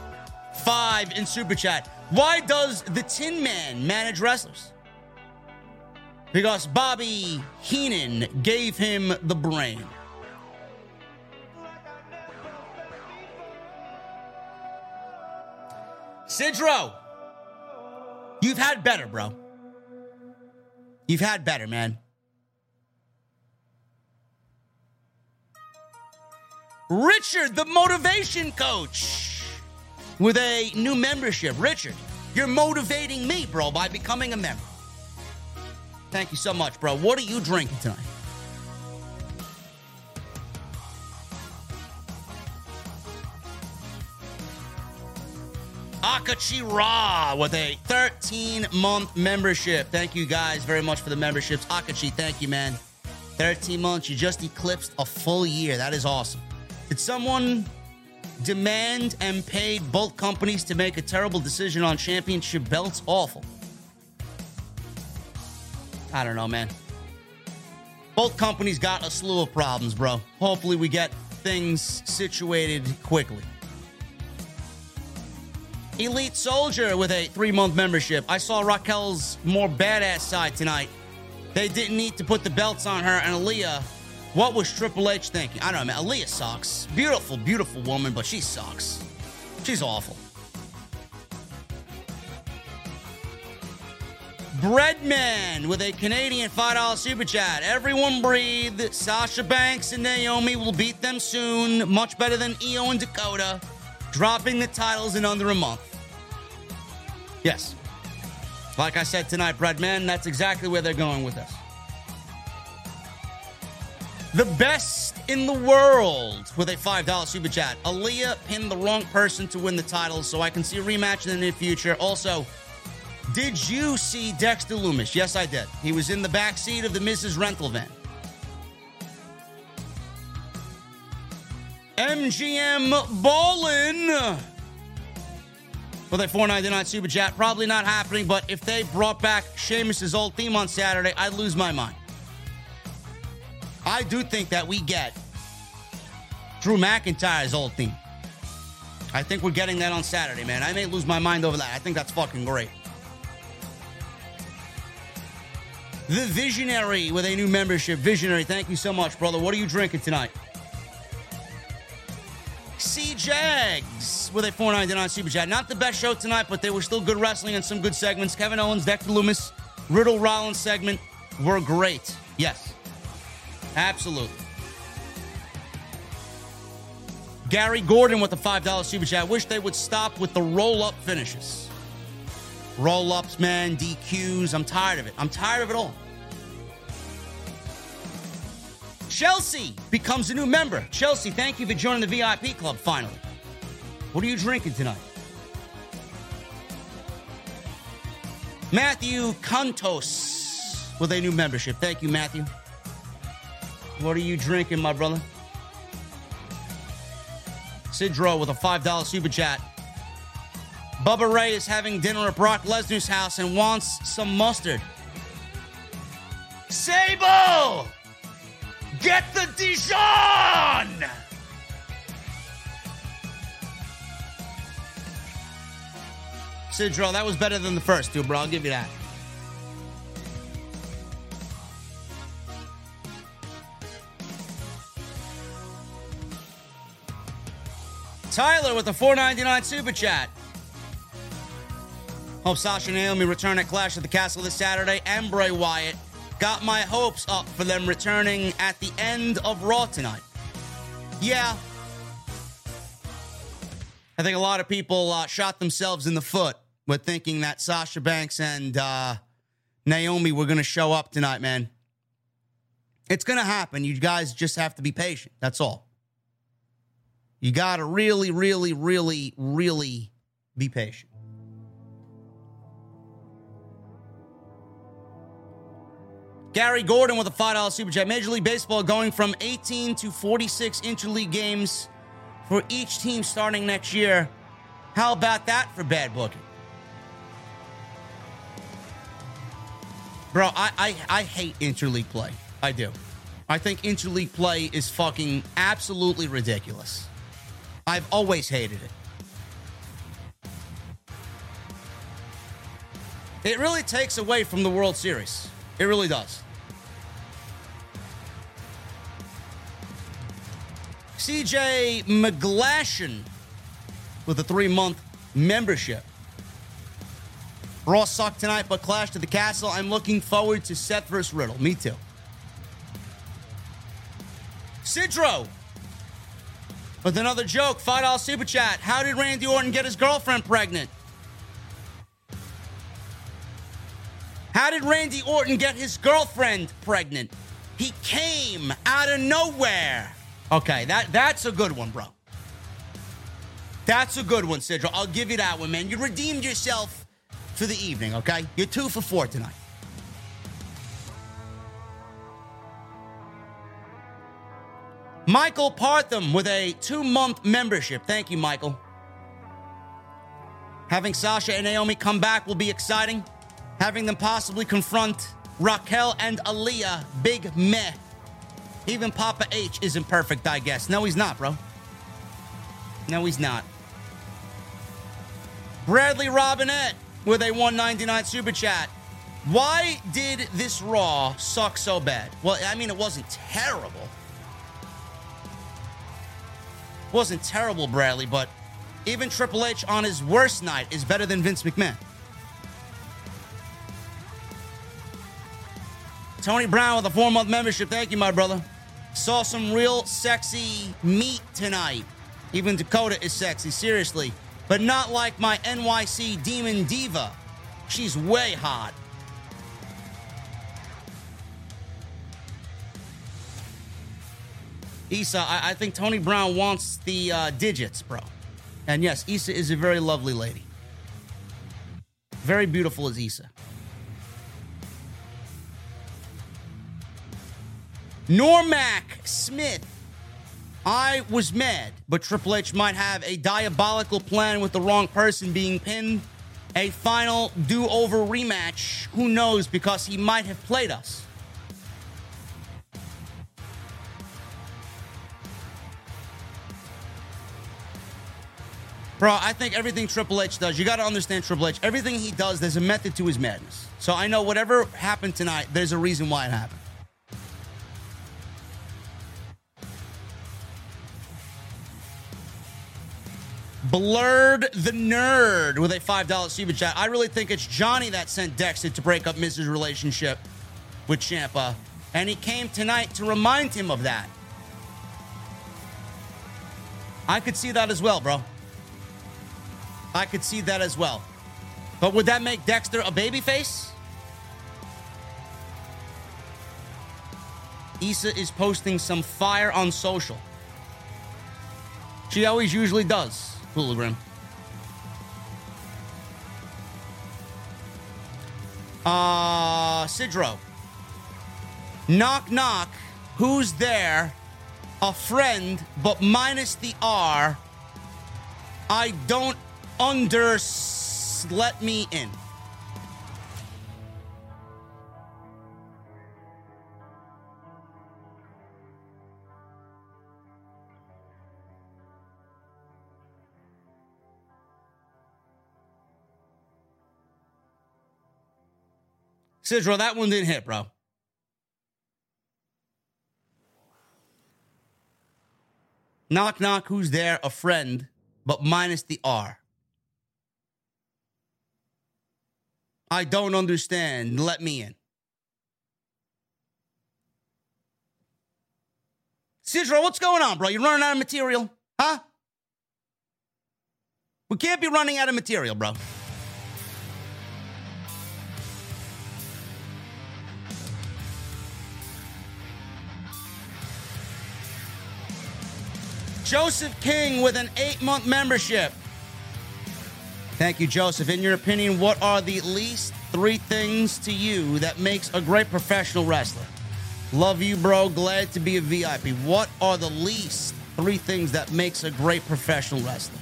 Five in Super Chat. Why does the Tin Man manage wrestlers? Because Bobby Heenan gave him the brain. Sidro, you've had better, bro. You've had better, man. Richard, the motivation coach, with a new membership. Richard, you're motivating me, bro, by becoming a member. Thank you so much, bro. What are you drinking tonight? Akachi Ra with a 13 month membership. Thank you guys very much for the memberships. Akachi, thank you, man. 13 months, you just eclipsed a full year. That is awesome. Did someone demand and paid both companies to make a terrible decision on championship belts? Awful. I don't know, man. Both companies got a slew of problems, bro. Hopefully, we get things situated quickly. Elite Soldier with a three month membership. I saw Raquel's more badass side tonight. They didn't need to put the belts on her and Aliyah. What was Triple H thinking? I don't know, man. Aliyah sucks. Beautiful, beautiful woman, but she sucks. She's awful. Breadman with a Canadian $5 super chat. Everyone breathe. Sasha Banks and Naomi will beat them soon. Much better than Io and Dakota. Dropping the titles in under a month. Yes. Like I said tonight, Breadman, that's exactly where they're going with this. The best in the world with a $5 super chat. Aliyah pinned the wrong person to win the title, so I can see a rematch in the near future. Also, did you see Dexter Lumis? Yes, I did. He was in the back seat of the Miz's Rental van. MGM Ballin with a 499 super chat. Probably not happening, but if they brought back Sheamus' old theme on Saturday, I'd lose my mind. I do think that we get Drew McIntyre's old theme. I think we're getting that on Saturday, man. I may lose my mind over that. I think that's fucking great. The Visionary with a new membership. Visionary, thank you so much, brother. What are you drinking tonight? C Jags with a 499 super chat. Not the best show tonight, but there were still good wrestling and some good segments. Kevin Owens, Dexter Lumis, Riddle Rollins segment were great. Yes. Absolutely. Gary Gordon with the $5 super chat. I Wish they would stop with the roll up finishes. Roll ups, man, DQs. I'm tired of it. I'm tired of it all. Chelsea becomes a new member. Chelsea, thank you for joining the VIP club finally. What are you drinking tonight? Matthew Cantos with a new membership. Thank you, Matthew. What are you drinking, my brother? Sidro with a $5 super chat. Bubba Ray is having dinner at Brock Lesnar's house and wants some mustard. Sable! Get the Dijon! Sidro, that was better than the first two, bro. I'll give you that. Tyler with the 499 super chat. Hope Sasha and Naomi return at Clash at the Castle this Saturday and Bray Wyatt. Got my hopes up for them returning at the end of Raw tonight. Yeah. I think a lot of people uh, shot themselves in the foot with thinking that Sasha Banks and uh, Naomi were going to show up tonight, man. It's going to happen. You guys just have to be patient. That's all. You got to really, really, really, really be patient. Gary Gordon with a $5 super chat. Major League Baseball going from 18 to 46 interleague games for each team starting next year. How about that for bad booking? Bro, I, I, I hate interleague play. I do. I think interleague play is fucking absolutely ridiculous. I've always hated it. It really takes away from the World Series. It really does. CJ McGlashan with a three month membership. Raw sucked tonight, but Clash to the Castle. I'm looking forward to Seth versus Riddle. Me too. Sidro with another joke. $5 super chat. How did Randy Orton get his girlfriend pregnant? How did Randy Orton get his girlfriend pregnant? He came out of nowhere. Okay, that, that's a good one, bro. That's a good one, Sidro. I'll give you that one, man. You redeemed yourself for the evening, okay? You're two for four tonight. Michael Partham with a two month membership. Thank you, Michael. Having Sasha and Naomi come back will be exciting. Having them possibly confront Raquel and Aliyah, big meh. Even Papa H isn't perfect, I guess. No, he's not, bro. No, he's not. Bradley Robinette with a 199 super chat. Why did this Raw suck so bad? Well, I mean, it wasn't terrible. Wasn't terrible, Bradley, but even Triple H on his worst night is better than Vince McMahon. Tony Brown with a four month membership. Thank you, my brother. Saw some real sexy meat tonight. Even Dakota is sexy, seriously. But not like my NYC Demon Diva. She's way hot. Issa, I, I think Tony Brown wants the uh, digits, bro. And yes, Issa is a very lovely lady. Very beautiful as Issa. Normac Smith. I was mad, but Triple H might have a diabolical plan with the wrong person being pinned. A final do over rematch. Who knows? Because he might have played us. Bro, I think everything Triple H does, you got to understand Triple H. Everything he does, there's a method to his madness. So I know whatever happened tonight, there's a reason why it happened. Blurred the Nerd with a $5 super chat. I really think it's Johnny that sent Dexter to break up Miz's relationship with Ciampa. And he came tonight to remind him of that. I could see that as well, bro. I could see that as well. But would that make Dexter a babyface? Issa is posting some fire on social. She always usually does. Hologram. Uh, Sidro. Knock, knock. Who's there? A friend, but minus the R. I don't under. Let me in. Sidro, that one didn't hit, bro. Knock, knock, who's there? A friend, but minus the R. I don't understand. Let me in. Sidro, what's going on, bro? You're running out of material? Huh? We can't be running out of material, bro. Joseph King with an eight month membership. Thank you, Joseph. In your opinion, what are the least three things to you that makes a great professional wrestler. Love you, bro. Glad to be a VIP. What are the least three things that makes a great professional wrestler?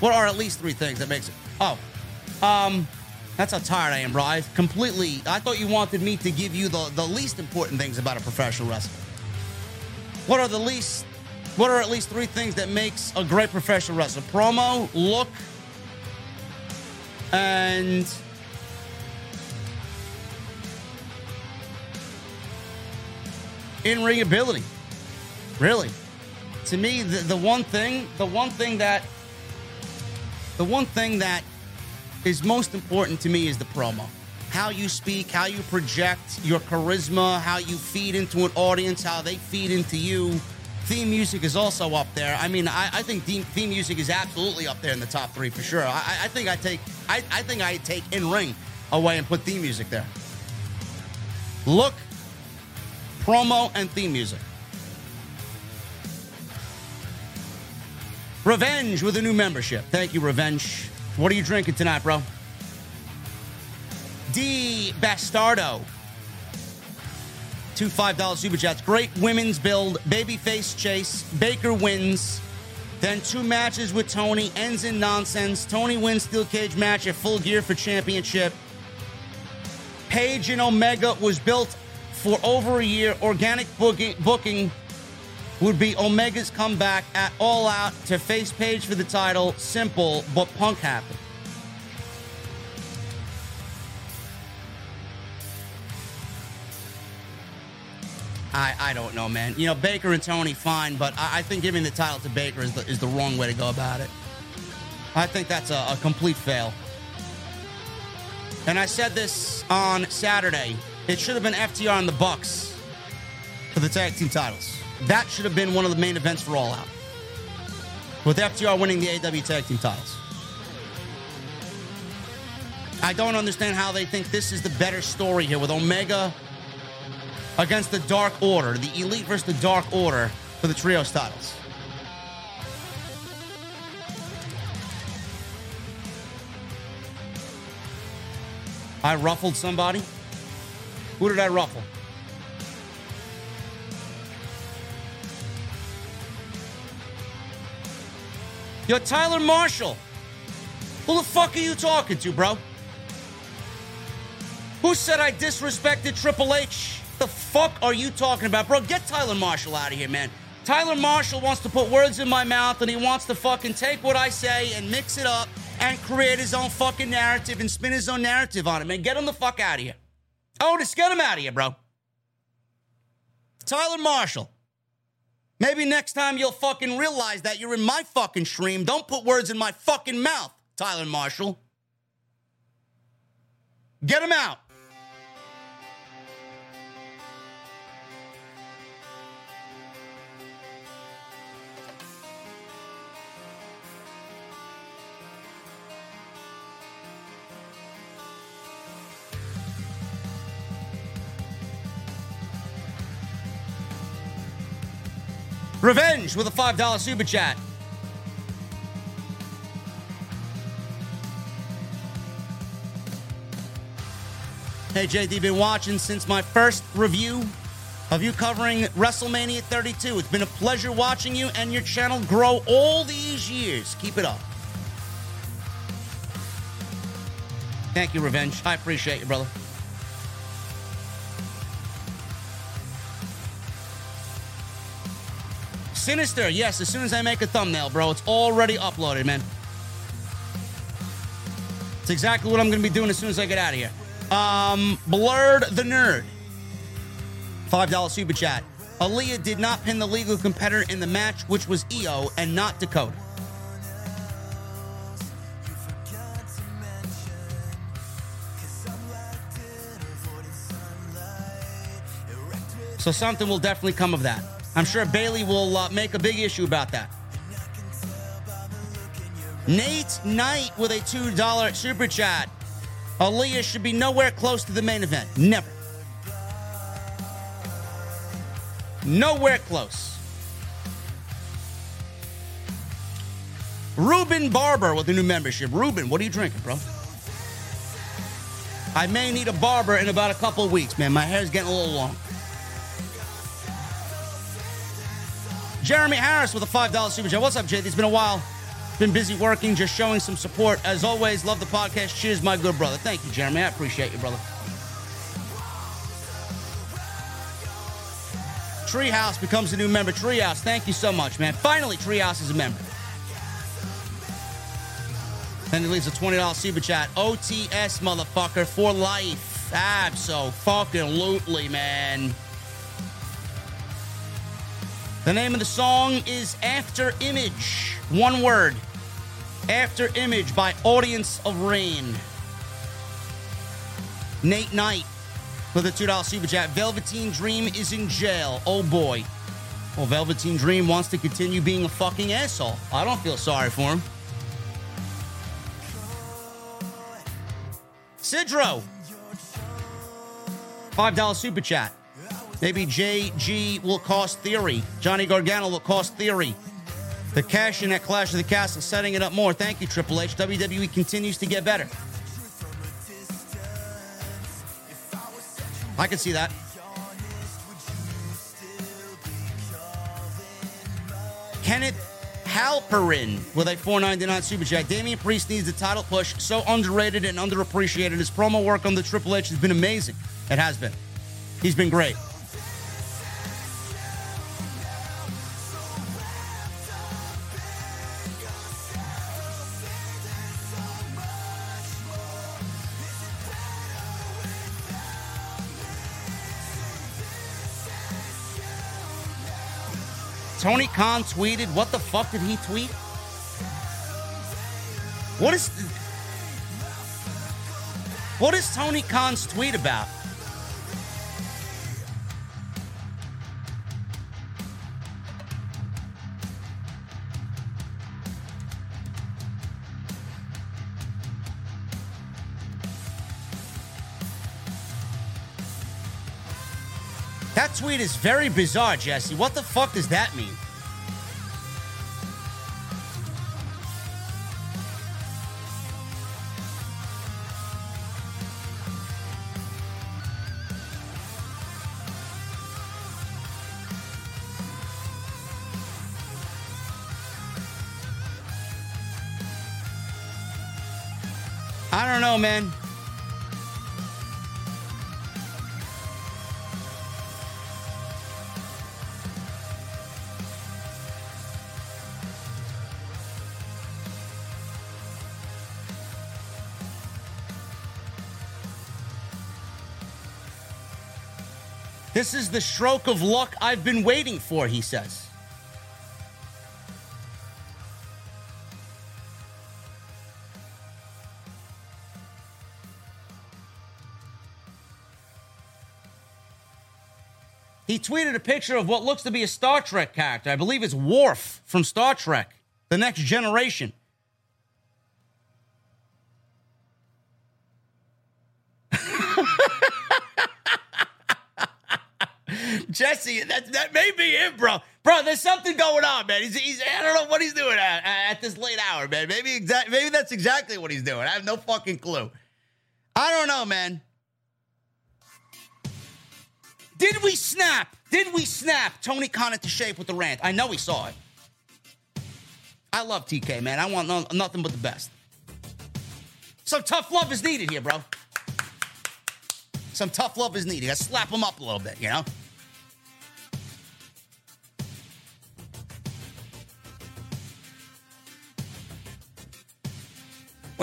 What are at least three things that makes it? Oh, um, that's how tired I am, bro. I completely. I thought you wanted me to give you the the least important things about a professional wrestler. What are the least? What are at least three things that makes a great professional wrestler? Promo, look, and in ring ability. Really, to me, the, the one thing, the one thing that, the one thing that is most important to me is the promo. How you speak, how you project your charisma, how you feed into an audience, how they feed into you. Theme music is also up there. I mean, I, I think theme, theme music is absolutely up there in the top three for sure. I, I think I take, I, I think I take in ring away and put theme music there. Look, promo, and theme music. Revenge with a new membership. Thank you, Revenge. What are you drinking tonight, bro? D Bastardo. Two $5 super chats. Great women's build. Babyface chase. Baker wins. Then two matches with Toni. Ends in nonsense. Toni wins steel cage match at full gear for championship. Page and Omega was built for over a year. Organic booking, booking would be Omega's comeback at All Out to face Page for the title. Simple, but Punk happened. I, I don't know, man. You know, Baker and Toni, fine, but I, I think giving the title to Baker is the, is the wrong way to go about it. I think that's a, a complete fail. And I said this on Saturday. It should have been FTR and the Bucks for the tag team titles. That should have been one of the main events for All Out. With FTR winning the AEW tag team titles. I don't understand how they think this is the better story here with Omega against the Dark Order, the Elite versus the Dark Order for the Trios titles. I ruffled somebody. Who did I ruffle? Yo, Tyler Marshall. Who the fuck are you talking to, bro? Who said I disrespected Triple H? The fuck are you talking about, bro? Get Tyler Marshall out of here, man. Tyler Marshall wants to put words in my mouth and he wants to fucking take what I say and mix it up and create his own fucking narrative and spin his own narrative on it, man. Get him the fuck out of here. Otis, get him out of here, bro. Tyler Marshall. Maybe next time you'll fucking realize that you're in my fucking stream. Don't put words in my fucking mouth, Tyler Marshall. Get him out. Revenge with a $5 super chat. Hey, JD, been watching since my first review of you covering WrestleMania 32. It's been a pleasure watching you and your channel grow all these years. Keep it up. Thank you, Revenge. I appreciate you, brother. Sinister, yes, as soon as I make a thumbnail, bro, it's already uploaded, man. It's exactly what I'm going to be doing as soon as I get out of here. Um, Blurred the Nerd. $5 super chat. Aliyah did not pin the legal competitor in the match, which was Iyo and not Dakota. So something will definitely come of that. I'm sure Bayley will uh, make a big issue about that. Nate Knight with a $2 super chat. Aliyah should be nowhere close to the main event. Never. Nowhere close. Ruben Barber with a new membership. Ruben, what are you drinking, bro? I may need a barber in about a couple weeks, man. My hair's getting a little long. Jeremy Harris with a $5 super chat. What's up, JD? It's been a while. Been busy working, just showing some support. As always, love the podcast. Cheers, my good brother. Thank you, Jeremy. I appreciate you, brother. Treehouse becomes a new member. Treehouse, thank you so much, man. Finally, Treehouse is a member. Then he leaves a $20 super chat. OTS, motherfucker, for life. Abso-fucking-lutely, man. The name of the song is After Image. One word. After Image by Audience of Rain. Nate Knight with a $2 super chat. Velveteen Dream is in jail. Oh boy. Well, Velveteen Dream wants to continue being a fucking asshole. I don't feel sorry for him. Sidro. $5 super chat. Maybe JG will cost Theory. Johnny Gargano will cost Theory. The cash in at Clash of the Castle, setting it up more. Thank you, Triple H. WWE continues to get better. I can see that. Kenneth Halperin with a 499 super chat. Damian Priest needs a title push. So underrated and underappreciated. His promo work on the Triple H has been amazing. It has been. He's been great. Tony Khan tweeted. What the fuck did he tweet? What is What is Tony Khan's tweet about? Tweet is very bizarre, Jesse. What the fuck does that mean? I don't know, man. This is the stroke of luck I've been waiting for, he says. He tweeted a picture of what looks to be a Star Trek character. I believe it's Worf from Star Trek, The Next Generation. Jesse, that that may be it, bro. Bro, there's something going on, man. He's, he's I don't know what he's doing at, at this late hour, man. Maybe exact maybe that's exactly what he's doing. I have no fucking clue. I don't know, man. Did we snap? Did we snap Tony Khan into shape with the rant? I know he saw it. I love TK, man. I want no, nothing but the best. Some tough love is needed here, bro. Some tough love is needed. I slap him up a little bit, you know?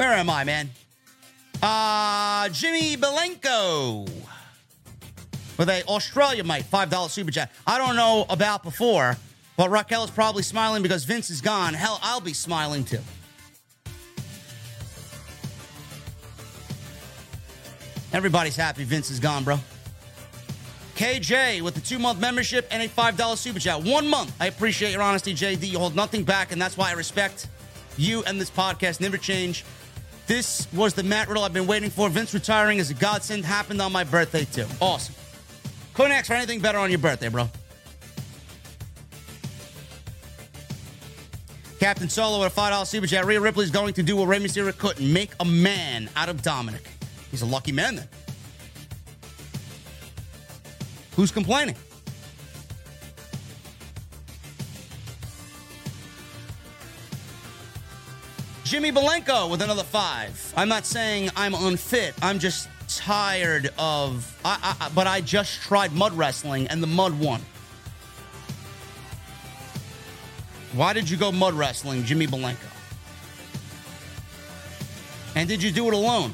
Where am I, man? Uh, Jimmy Belenko with a Australia mate, $5 super chat. I don't know about before, but Raquel is probably smiling because Vince is gone. Hell, I'll be smiling too. Everybody's happy Vince is gone, bro. KJ with the two month membership and a $5 super chat. One month. I appreciate your honesty, JD. You hold nothing back, and that's why I respect you and this podcast. Never change. This was the Matt Riddle I've been waiting for. Vince retiring is a godsend. Happened on my birthday, too. Awesome. Couldn't ask for anything better on your birthday, bro. Captain Solo at a $5 super chat. Rhea Ripley's going to do what Rey Mysterio couldn't make a man out of Dominic. He's a lucky man then. Who's complaining? Jimmy Belenko with another five. I'm not saying I'm unfit. I'm just tired of. I, I, but I just tried mud wrestling and the mud won. Why did you go mud wrestling, Jimmy Belenko? And did you do it alone?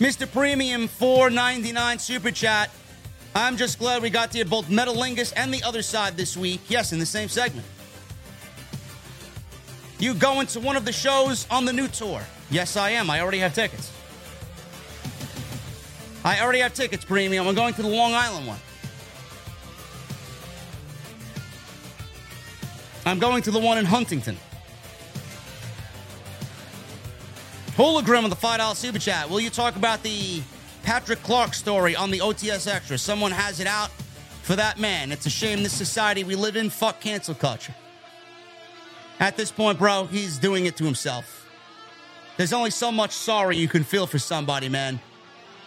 Mr. Premium 499 Super Chat. I'm just glad we got to both Metalingus and the other side this week. Yes, in the same segment. You going to one of the shows on the new tour? Yes, I am. I already have tickets. I already have tickets, Premium. I'm going to the Long Island one. I'm going to the one in Huntington. Hologram with the $5 super chat. Will you talk about the Patrick Clark story on the OTS Extra? Someone has it out for that man. It's a shame this society we live in. Fuck cancel culture. At this point, bro, he's doing it to himself. There's only so much sorry you can feel for somebody, man.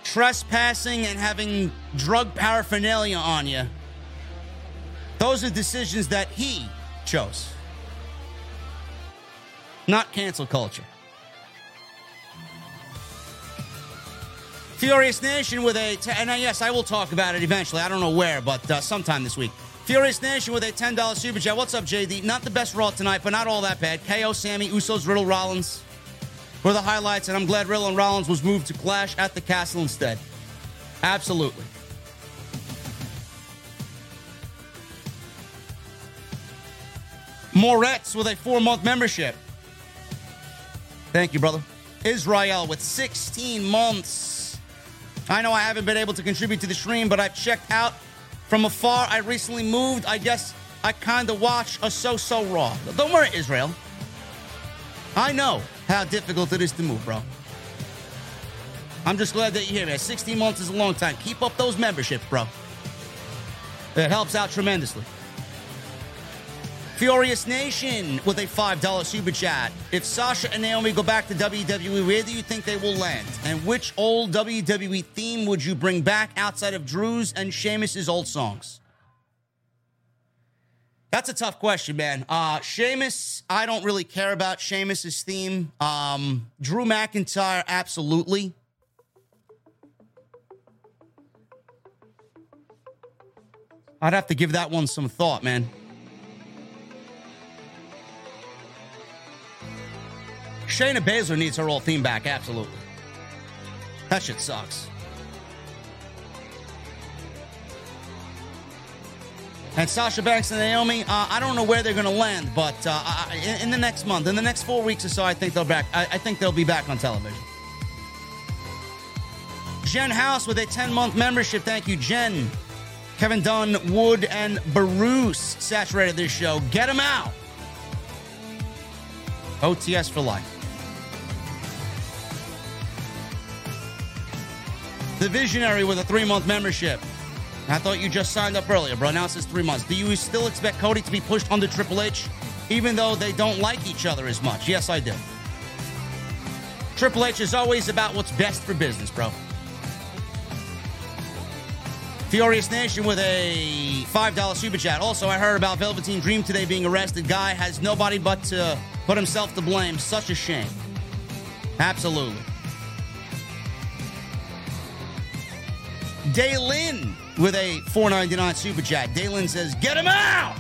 Trespassing and having drug paraphernalia on you. Those are decisions that he chose. Not cancel culture. Furious Nation with a, t- and yes, I will talk about it eventually. I don't know where, but uh, sometime this week. Furious Nation with a $10 super chat. What's up, JD? Not the best Raw tonight, but not all that bad. KO, Sami, Usos, Riddle, Rollins were the highlights, and I'm glad Riddle and Rollins was moved to Clash at the Castle instead. Absolutely. Moretz with a four month membership. Thank you, brother. Israel with 16 months. I know I haven't been able to contribute to the stream, but I've checked out from afar. I recently moved. I guess I kind of watch a so so raw. Don't worry, Israel. I know how difficult it is to move, bro. I'm just glad that you're here, man. 16 months is a long time. Keep up those memberships, bro. It helps out tremendously. Furious Nation with a $5 super chat. If Sasha and Naomi go back to WWE, where do you think they will land? And which old WWE theme would you bring back outside of Drew's and Sheamus's old songs? That's a tough question, man. Uh, Sheamus, I don't really care about Sheamus's theme. Um, Drew McIntyre, absolutely. I'd have to give that one some thought, man. Shayna Baszler needs her old theme back, absolutely. That shit sucks. And Sasha Banks and Naomi, uh, I don't know where they're going to land, but uh, in, in, the next month, in the next four weeks or so, I think they'll back. I, I think they'll be back on television. Jen House with a 10 month membership. Thank you, Jen. Kevin Dunn, Wood, and Bruce saturated this show. Get them out. OTS for life. The Visionary with a three month membership. I thought you just signed up earlier, bro. Now it says three months. Do you still expect Cody to be pushed under Triple H, even though they don't like each other as much? Yes, I do. Triple H is always about what's best for business, bro. Furious Nation with a $5 super chat. Also, I heard about Velveteen Dream today being arrested. Guy has nobody but to put himself to blame. Such a shame. Absolutely. Daylin with a 499 super chat. Daylin says, Get him out!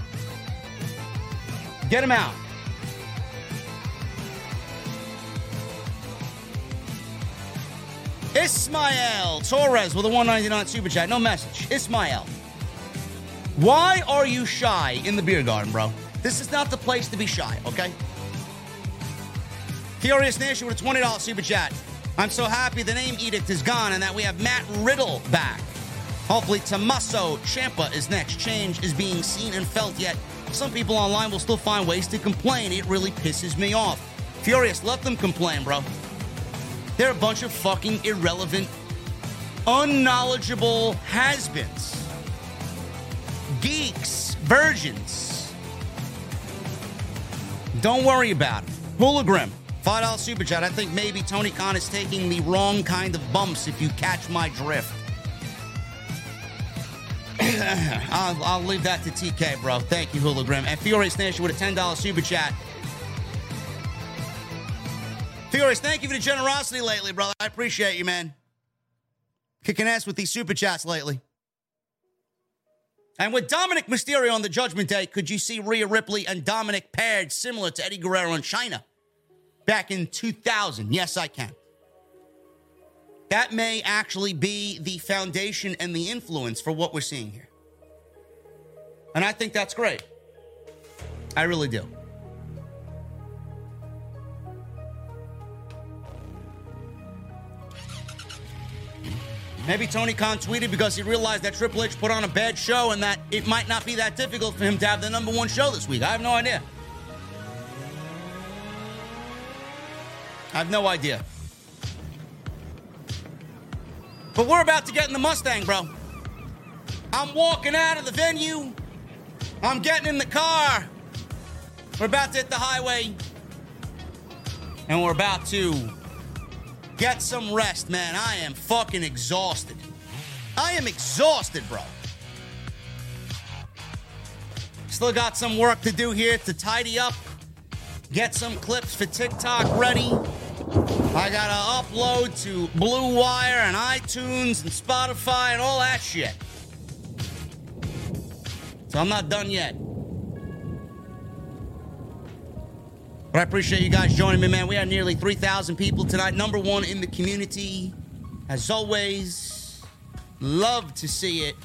Get him out. Ismael Torres with a 199 super chat. No message. Ismael. Why are you shy in the beer garden, bro? This is not the place to be shy, okay? Furious Nation with a $20 super chat. I'm so happy the name edict is gone and that we have Matt Riddle back. Hopefully, Tommaso Ciampa is next. Change is being seen and felt, yet some people online will still find ways to complain. It really pisses me off. Furious, let them complain, bro. They're a bunch of fucking irrelevant, unknowledgeable has beens, geeks, virgins. Don't worry about it. Hooligrim, $5 super chat. I think maybe Tony Khan is taking the wrong kind of bumps if you catch my drift. I'll, I'll, leave that to TK, bro. Thank you, Hooligrim. And Furious Nation with a $10 super chat. Furious, thank you for the generosity lately, brother. I appreciate you, man. Kicking ass with these super chats lately. And with Dominic Mysterio on the Judgment Day, could you see Rhea Ripley and Dominic paired similar to Eddie Guerrero and Chyna back in 2000? Yes, I can. That may actually be the foundation and the influence for what we're seeing here. And I think that's great. I really do. Maybe Tony Khan tweeted because he realized that Triple H put on a bad show and that it might not be that difficult for him to have the number one show this week. I have no idea. I have no idea. But we're about to get in the Mustang, bro. I'm walking out of the venue. I'm getting in the car. We're about to hit the highway. And we're about to Get some rest, man. I am fucking exhausted. I am exhausted, bro. Still got some work to do here to tidy up, get some clips for TikTok ready. I gotta upload to Blue Wire and iTunes and Spotify and all that shit. So I'm not done yet. But I appreciate you guys joining me, man. We had nearly 3,000 people tonight. Number one in the community. As always, love to see it.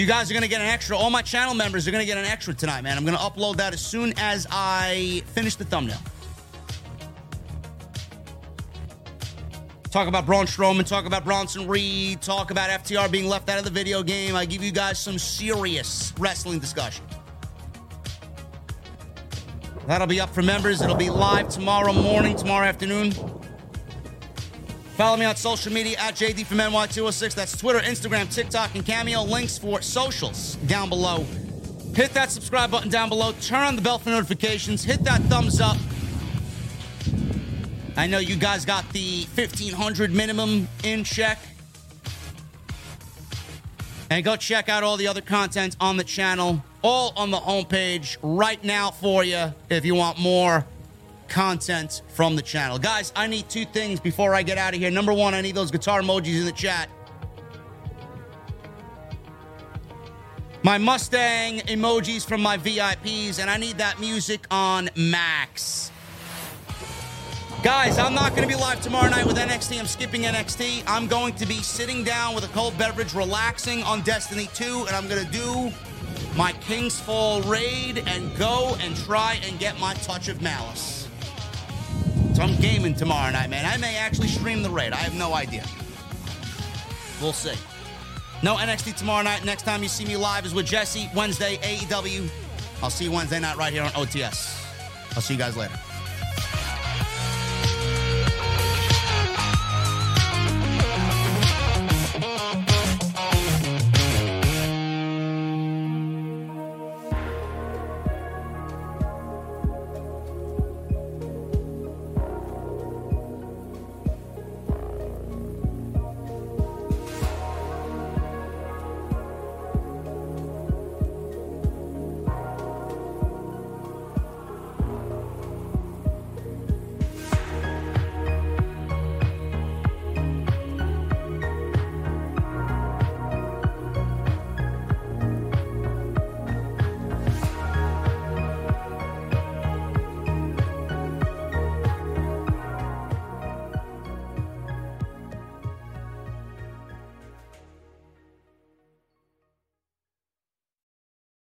You guys are going to get an extra. All my channel members are going to get an extra tonight, man. I'm going to upload that as soon as I finish the thumbnail. Talk about Braun Strowman, talk about Bronson Reed, talk about FTR being left out of the video game. I give you guys some serious wrestling discussion. That'll be up for members. It'll be live tomorrow morning, tomorrow afternoon. Follow me on social media at JD from NY206. That's Twitter, Instagram, TikTok, and Cameo. Links for socials down below. Hit that subscribe button down below. Turn on the bell for notifications. Hit that thumbs up. I know you guys got the 1500 minimum in check. And go check out all the other content on the channel all on the homepage right now for you if you want more content from the channel. Guys, I need two things before I get out of here. Number one, I need those guitar emojis in the chat. My Mustang emojis from my VIPs, and I need that music on max. Guys, I'm not going to be live tomorrow night with NXT. I'm skipping NXT. I'm going to be sitting down with a cold beverage, relaxing on Destiny 2, and I'm going to do my King's Fall raid and go and try and get my touch of malice. So I'm gaming tomorrow night, man. I may actually stream the raid. I have no idea. We'll see. No NXT tomorrow night. Next time you see me live is with Jesse. Wednesday, AEW. I'll see you Wednesday night right here on OTS. I'll see you guys later.